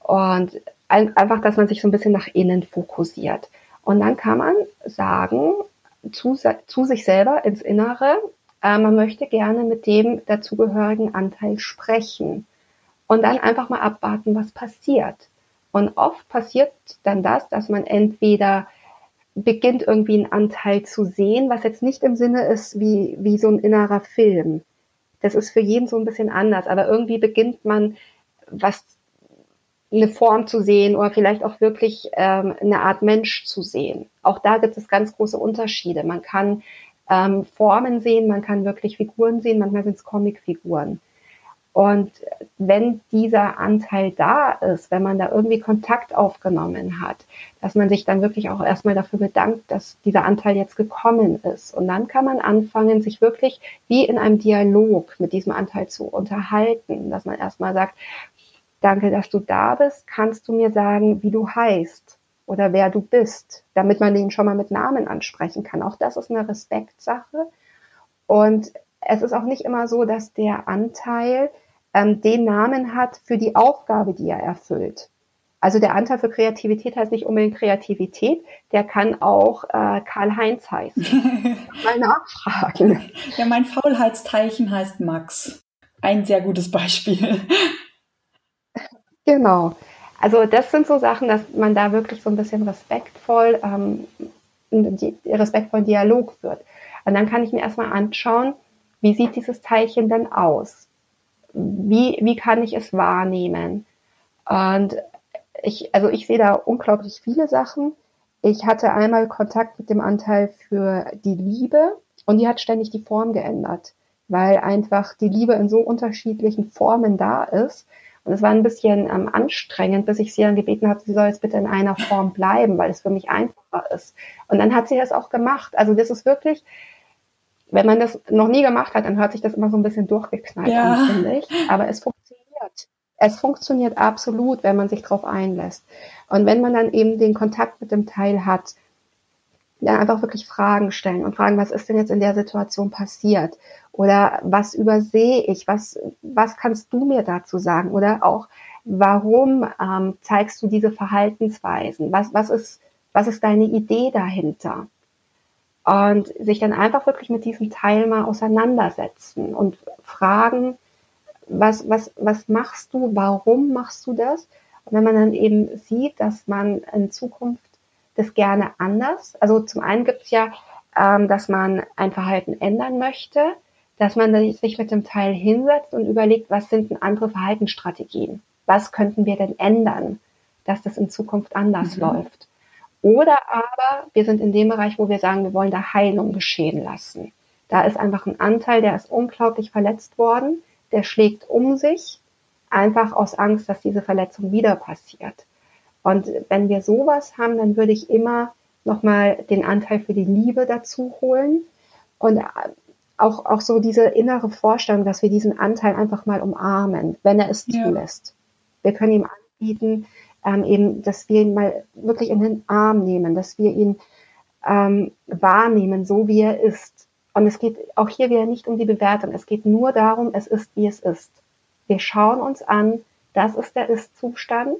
und ein, einfach, dass man sich so ein bisschen nach innen fokussiert. Und dann kann man sagen, zu, zu sich selber ins Innere, äh, man möchte gerne mit dem dazugehörigen Anteil sprechen und dann einfach mal abwarten, was passiert. Und oft passiert dann das, dass man entweder beginnt irgendwie einen Anteil zu sehen, was jetzt nicht im Sinne ist wie, wie so ein innerer Film. Das ist für jeden so ein bisschen anders, aber irgendwie beginnt man was eine Form zu sehen oder vielleicht auch wirklich ähm, eine Art Mensch zu sehen. Auch da gibt es ganz große Unterschiede. Man kann ähm, Formen sehen, man kann wirklich Figuren sehen, manchmal sind es Comicfiguren. Und wenn dieser Anteil da ist, wenn man da irgendwie Kontakt aufgenommen hat, dass man sich dann wirklich auch erstmal dafür bedankt, dass dieser Anteil jetzt gekommen ist. Und dann kann man anfangen, sich wirklich wie in einem Dialog mit diesem Anteil zu unterhalten, dass man erstmal sagt, danke, dass du da bist, kannst du mir sagen, wie du heißt oder wer du bist, damit man den schon mal mit Namen ansprechen kann. Auch das ist eine Respektsache. Und es ist auch nicht immer so, dass der Anteil ähm, den Namen hat für die Aufgabe, die er erfüllt. Also der Anteil für Kreativität heißt nicht unbedingt Kreativität, der kann auch äh, Karl-Heinz heißen. Mal nachfragen. Ja, mein Faulheitsteilchen heißt Max. Ein sehr gutes Beispiel. Genau. Also das sind so Sachen, dass man da wirklich so ein bisschen respektvoll, ähm, respektvoll Dialog wird. Und dann kann ich mir erstmal anschauen, wie sieht dieses Teilchen denn aus? Wie, wie kann ich es wahrnehmen? Und ich, also ich sehe da unglaublich viele Sachen. Ich hatte einmal Kontakt mit dem Anteil für die Liebe und die hat ständig die Form geändert, weil einfach die Liebe in so unterschiedlichen Formen da ist. Und es war ein bisschen ähm, anstrengend, bis ich sie dann gebeten habe, sie soll jetzt bitte in einer Form bleiben, weil es für mich einfacher ist. Und dann hat sie das auch gemacht. Also das ist wirklich, wenn man das noch nie gemacht hat, dann hört sich das immer so ein bisschen durchgeknallt ja. an, finde ich. Aber es funktioniert. Es funktioniert absolut, wenn man sich darauf einlässt. Und wenn man dann eben den Kontakt mit dem Teil hat, dann einfach wirklich Fragen stellen und fragen, was ist denn jetzt in der Situation passiert? Oder was übersehe ich? Was, was kannst du mir dazu sagen? Oder auch, warum ähm, zeigst du diese Verhaltensweisen? Was, was, ist, was ist deine Idee dahinter? Und sich dann einfach wirklich mit diesem Teil mal auseinandersetzen und fragen, was, was, was machst du, warum machst du das? Und wenn man dann eben sieht, dass man in Zukunft das gerne anders, also zum einen gibt es ja, ähm, dass man ein Verhalten ändern möchte, dass man sich mit dem Teil hinsetzt und überlegt, was sind denn andere Verhaltensstrategien? Was könnten wir denn ändern, dass das in Zukunft anders mhm. läuft? Oder aber wir sind in dem Bereich, wo wir sagen, wir wollen da Heilung geschehen lassen. Da ist einfach ein Anteil, der ist unglaublich verletzt worden, der schlägt um sich, einfach aus Angst, dass diese Verletzung wieder passiert. Und wenn wir sowas haben, dann würde ich immer nochmal den Anteil für die Liebe dazu holen und auch, auch so diese innere Vorstellung, dass wir diesen Anteil einfach mal umarmen, wenn er es ja. zulässt. Wir können ihm anbieten, ähm, eben, dass wir ihn mal wirklich in den Arm nehmen, dass wir ihn ähm, wahrnehmen, so wie er ist. Und es geht auch hier wieder nicht um die Bewertung. Es geht nur darum, es ist, wie es ist. Wir schauen uns an, das ist der Ist-Zustand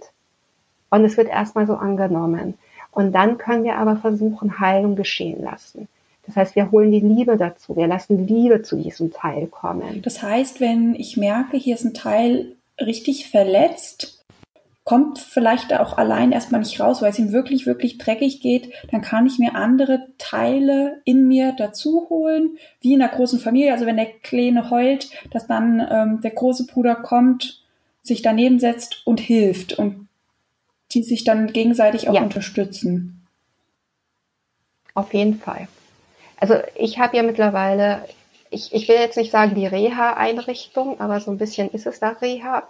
und es wird erstmal so angenommen. Und dann können wir aber versuchen, Heilung geschehen lassen. Das heißt, wir holen die Liebe dazu. Wir lassen Liebe zu diesem Teil kommen. Das heißt, wenn ich merke, hier ist ein Teil richtig verletzt, kommt vielleicht auch allein erstmal nicht raus, weil es ihm wirklich, wirklich dreckig geht, dann kann ich mir andere Teile in mir dazu holen, wie in einer großen Familie. Also wenn der Kleine heult, dass dann ähm, der große Bruder kommt, sich daneben setzt und hilft und die sich dann gegenseitig auch ja. unterstützen. Auf jeden Fall. Also ich habe ja mittlerweile ich, ich will jetzt nicht sagen die Reha-Einrichtung, aber so ein bisschen ist es da Reha.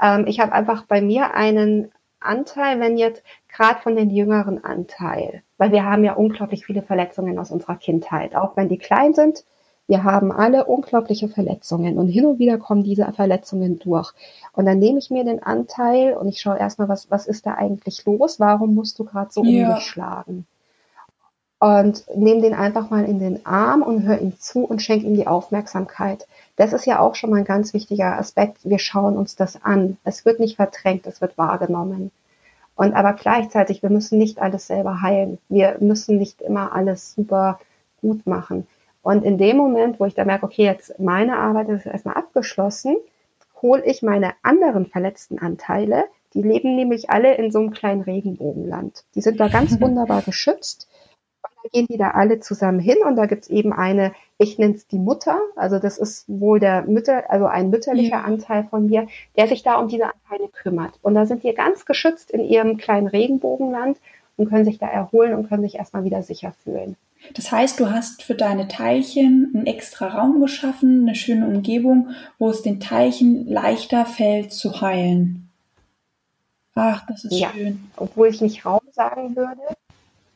Ähm, ich habe einfach bei mir einen Anteil, wenn jetzt gerade von den jüngeren Anteil, weil wir haben ja unglaublich viele Verletzungen aus unserer Kindheit, auch wenn die klein sind. Wir haben alle unglaubliche Verletzungen und hin und wieder kommen diese Verletzungen durch. Und dann nehme ich mir den Anteil und ich schaue erstmal, was, was ist da eigentlich los? Warum musst du gerade so ja. um dich schlagen? Und nehme den einfach mal in den Arm und höre ihm zu und schenke ihm die Aufmerksamkeit. Das ist ja auch schon mal ein ganz wichtiger Aspekt. Wir schauen uns das an. Es wird nicht verdrängt, es wird wahrgenommen. Und aber gleichzeitig, wir müssen nicht alles selber heilen. Wir müssen nicht immer alles super gut machen. Und in dem Moment, wo ich da merke, okay, jetzt meine Arbeit ist erstmal abgeschlossen, hole ich meine anderen verletzten Anteile. Die leben nämlich alle in so einem kleinen Regenbogenland. Die sind da ganz wunderbar geschützt gehen die da alle zusammen hin und da gibt's eben eine, ich nenne es die Mutter, also das ist wohl der Mütter, also ein mütterlicher ja. Anteil von mir, der sich da um diese Anteile kümmert. Und da sind die ganz geschützt in ihrem kleinen Regenbogenland und können sich da erholen und können sich erstmal wieder sicher fühlen. Das heißt, du hast für deine Teilchen einen extra Raum geschaffen, eine schöne Umgebung, wo es den Teilchen leichter fällt zu heilen. Ach, das ist ja, schön. Obwohl ich nicht Raum sagen würde,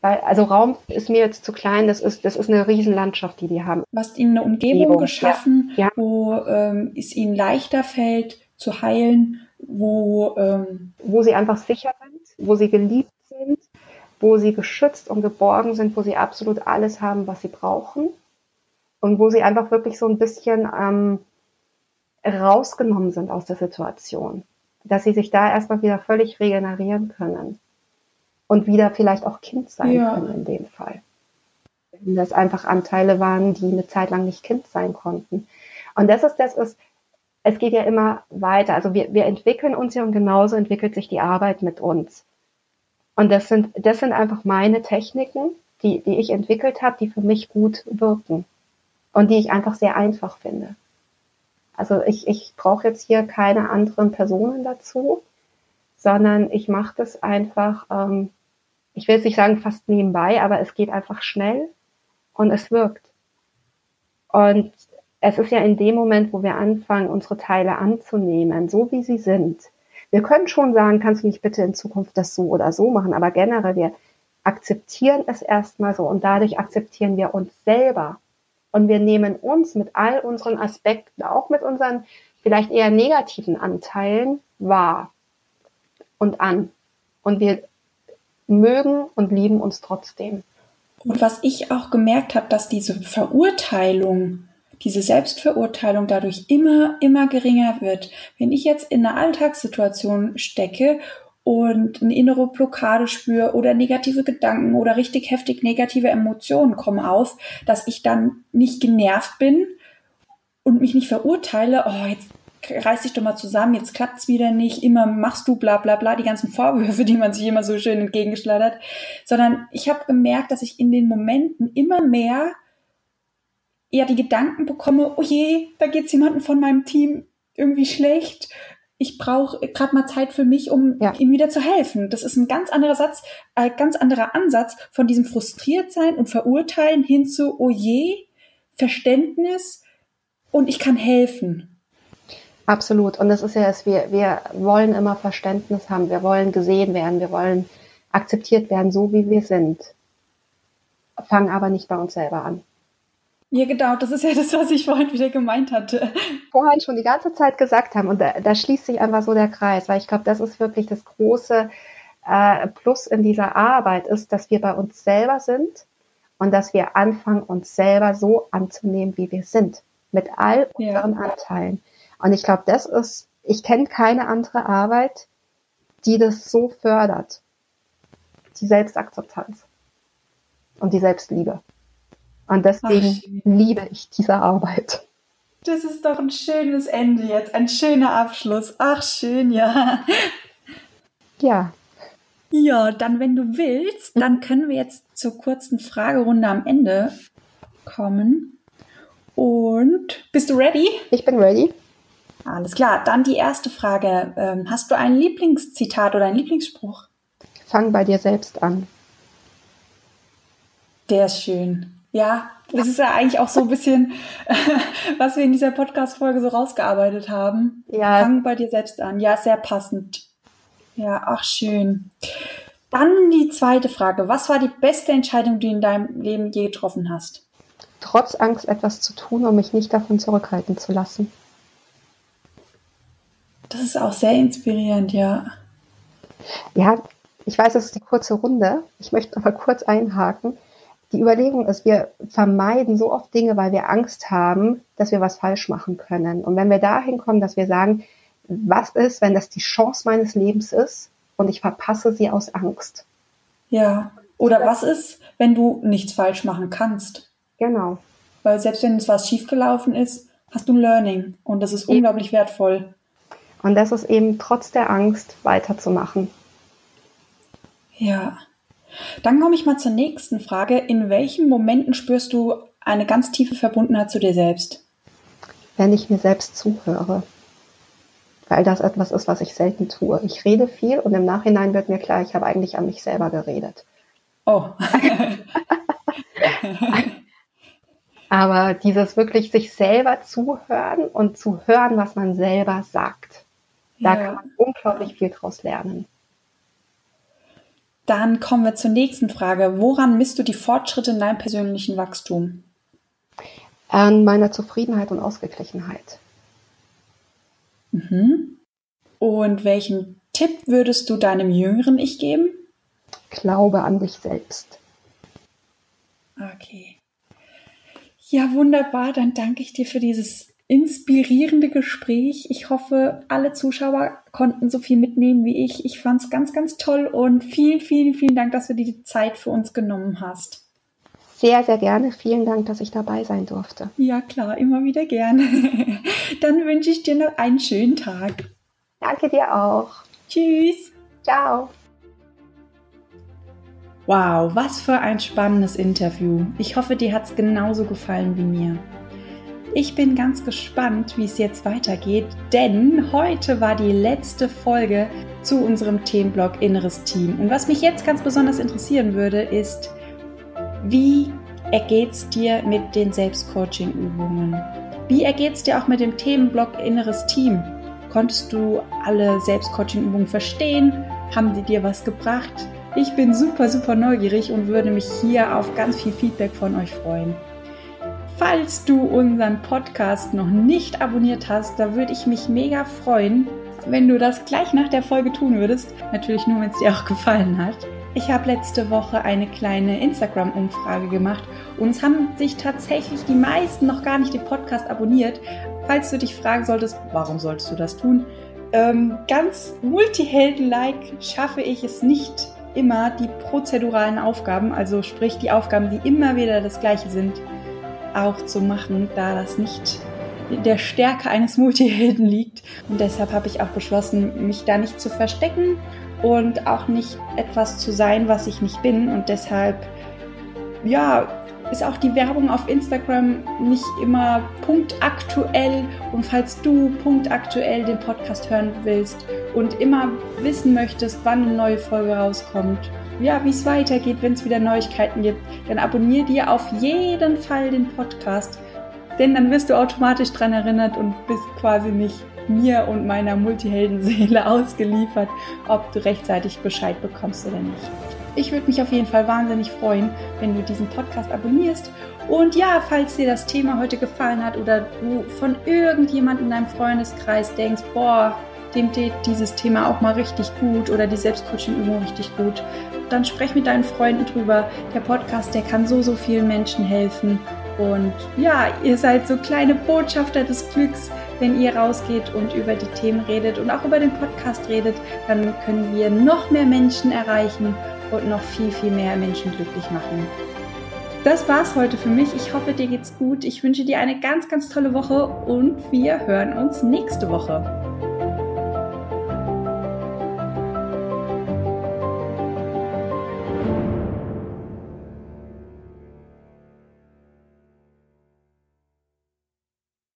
weil, also Raum ist mir jetzt zu klein, das ist, das ist eine Riesenlandschaft, die die haben. Du hast ihnen eine Umgebung Umgebung, geschaffen, ja. Ja. wo ähm, es ihnen leichter fällt zu heilen, wo, ähm, wo sie einfach sicher sind, wo sie geliebt sind, wo sie geschützt und geborgen sind, wo sie absolut alles haben, was sie brauchen und wo sie einfach wirklich so ein bisschen ähm, rausgenommen sind aus der Situation, dass sie sich da erstmal wieder völlig regenerieren können und wieder vielleicht auch Kind sein ja. können in dem Fall. Wenn das einfach Anteile waren, die eine Zeit lang nicht Kind sein konnten. Und das ist das, ist, es geht ja immer weiter. Also wir, wir entwickeln uns ja und genauso entwickelt sich die Arbeit mit uns. Und das sind, das sind einfach meine Techniken, die, die ich entwickelt habe, die für mich gut wirken und die ich einfach sehr einfach finde. Also ich, ich brauche jetzt hier keine anderen Personen dazu, sondern ich mache das einfach, ähm, ich will jetzt nicht sagen fast nebenbei, aber es geht einfach schnell und es wirkt. Und es ist ja in dem Moment, wo wir anfangen, unsere Teile anzunehmen, so wie sie sind. Wir können schon sagen, kannst du nicht bitte in Zukunft das so oder so machen, aber generell, wir akzeptieren es erstmal so und dadurch akzeptieren wir uns selber. Und wir nehmen uns mit all unseren Aspekten, auch mit unseren vielleicht eher negativen Anteilen wahr und an. Und wir mögen und lieben uns trotzdem. Und was ich auch gemerkt habe, dass diese Verurteilung, diese Selbstverurteilung dadurch immer, immer geringer wird. Wenn ich jetzt in einer Alltagssituation stecke und eine innere Blockade spüre oder negative Gedanken oder richtig heftig negative Emotionen kommen auf, dass ich dann nicht genervt bin und mich nicht verurteile, oh, jetzt reiß dich doch mal zusammen, jetzt klappt's wieder nicht, immer machst du bla bla bla, die ganzen Vorwürfe, die man sich immer so schön entgegenschleudert, sondern ich habe gemerkt, dass ich in den Momenten immer mehr eher die Gedanken bekomme, oh je, da geht's jemandem von meinem Team irgendwie schlecht. Ich brauche gerade mal Zeit für mich, um ja. ihm wieder zu helfen. Das ist ein ganz anderer Satz, ein äh, ganz anderer Ansatz von diesem Frustriertsein und Verurteilen hin zu, oh je, Verständnis und ich kann helfen. Absolut. Und das ist ja es, wir, wir wollen immer Verständnis haben, wir wollen gesehen werden, wir wollen akzeptiert werden, so wie wir sind. Fangen aber nicht bei uns selber an. Ja, genau, das ist ja das, was ich vorhin wieder gemeint hatte. Vorhin schon die ganze Zeit gesagt haben und da, da schließt sich einfach so der Kreis, weil ich glaube, das ist wirklich das große äh, Plus in dieser Arbeit, ist, dass wir bei uns selber sind und dass wir anfangen, uns selber so anzunehmen, wie wir sind, mit all unseren ja. Anteilen. Und ich glaube, das ist, ich kenne keine andere Arbeit, die das so fördert. Die Selbstakzeptanz und die Selbstliebe. Und deswegen Ach, liebe ich diese Arbeit. Das ist doch ein schönes Ende jetzt, ein schöner Abschluss. Ach, schön, ja. Ja. Ja, dann, wenn du willst, dann können wir jetzt zur kurzen Fragerunde am Ende kommen. Und bist du ready? Ich bin ready. Alles klar, dann die erste Frage. Ähm, hast du ein Lieblingszitat oder einen Lieblingsspruch? Fang bei dir selbst an. Der ist schön. Ja, das ist ja eigentlich auch so ein bisschen, was wir in dieser Podcast-Folge so rausgearbeitet haben. Ja. Fang bei dir selbst an. Ja, sehr passend. Ja, ach schön. Dann die zweite Frage. Was war die beste Entscheidung, die du in deinem Leben je getroffen hast? Trotz Angst etwas zu tun, um mich nicht davon zurückhalten zu lassen. Das ist auch sehr inspirierend, ja. Ja, ich weiß, es ist die kurze Runde. Ich möchte aber kurz einhaken. Die Überlegung ist, wir vermeiden so oft Dinge, weil wir Angst haben, dass wir was falsch machen können. Und wenn wir dahin kommen, dass wir sagen, was ist, wenn das die Chance meines Lebens ist und ich verpasse sie aus Angst? Ja. Oder was ist, wenn du nichts falsch machen kannst? Genau. Weil selbst wenn es was schiefgelaufen ist, hast du ein Learning und das ist unglaublich wertvoll. Und das ist eben trotz der Angst weiterzumachen. Ja. Dann komme ich mal zur nächsten Frage. In welchen Momenten spürst du eine ganz tiefe Verbundenheit zu dir selbst? Wenn ich mir selbst zuhöre. Weil das etwas ist, was ich selten tue. Ich rede viel und im Nachhinein wird mir klar, ich habe eigentlich an mich selber geredet. Oh. Aber dieses wirklich sich selber zuhören und zu hören, was man selber sagt, ja. da kann man unglaublich viel draus lernen. Dann kommen wir zur nächsten Frage. Woran misst du die Fortschritte in deinem persönlichen Wachstum? An meiner Zufriedenheit und Ausgeglichenheit. Mhm. Und welchen Tipp würdest du deinem jüngeren Ich geben? Glaube an dich selbst. Okay. Ja, wunderbar. Dann danke ich dir für dieses inspirierende Gespräch. Ich hoffe, alle Zuschauer konnten so viel mitnehmen wie ich. Ich fand es ganz, ganz toll und vielen, vielen, vielen Dank, dass du dir die Zeit für uns genommen hast. Sehr, sehr gerne. Vielen Dank, dass ich dabei sein durfte. Ja, klar, immer wieder gerne. Dann wünsche ich dir noch einen schönen Tag. Danke dir auch. Tschüss. Ciao. Wow, was für ein spannendes Interview. Ich hoffe, dir hat es genauso gefallen wie mir. Ich bin ganz gespannt, wie es jetzt weitergeht, denn heute war die letzte Folge zu unserem Themenblock Inneres Team. Und was mich jetzt ganz besonders interessieren würde, ist, wie ergeht es dir mit den Selbstcoaching-Übungen? Wie ergeht es dir auch mit dem Themenblock Inneres Team? Konntest du alle Selbstcoaching-Übungen verstehen? Haben die dir was gebracht? Ich bin super, super neugierig und würde mich hier auf ganz viel Feedback von euch freuen. Falls du unseren Podcast noch nicht abonniert hast, da würde ich mich mega freuen, wenn du das gleich nach der Folge tun würdest. Natürlich nur, wenn es dir auch gefallen hat. Ich habe letzte Woche eine kleine Instagram-Umfrage gemacht und es haben sich tatsächlich die meisten noch gar nicht den Podcast abonniert. Falls du dich fragen solltest, warum solltest du das tun? Ähm, ganz multihelden-like schaffe ich es nicht immer, die prozeduralen Aufgaben, also sprich die Aufgaben, die immer wieder das gleiche sind, auch zu machen, da das nicht in der Stärke eines Multihelden liegt. Und deshalb habe ich auch beschlossen, mich da nicht zu verstecken und auch nicht etwas zu sein, was ich nicht bin. Und deshalb, ja, ist auch die Werbung auf Instagram nicht immer punktaktuell. Und falls du punktaktuell den Podcast hören willst und immer wissen möchtest, wann eine neue Folge rauskommt, ja, wie es weitergeht, wenn es wieder Neuigkeiten gibt, dann abonniere dir auf jeden Fall den Podcast, denn dann wirst du automatisch daran erinnert und bist quasi nicht mir und meiner Multiheldenseele ausgeliefert, ob du rechtzeitig Bescheid bekommst oder nicht. Ich würde mich auf jeden Fall wahnsinnig freuen, wenn du diesen Podcast abonnierst. Und ja, falls dir das Thema heute gefallen hat oder du von irgendjemandem in deinem Freundeskreis denkst, boah, dem geht dieses Thema auch mal richtig gut oder die Selbstcoaching-Übung richtig gut, dann sprech mit deinen Freunden drüber. Der Podcast, der kann so, so vielen Menschen helfen. Und ja, ihr seid so kleine Botschafter des Glücks, wenn ihr rausgeht und über die Themen redet und auch über den Podcast redet, dann können wir noch mehr Menschen erreichen und noch viel, viel mehr Menschen glücklich machen. Das war's heute für mich. Ich hoffe, dir geht's gut. Ich wünsche dir eine ganz, ganz tolle Woche und wir hören uns nächste Woche.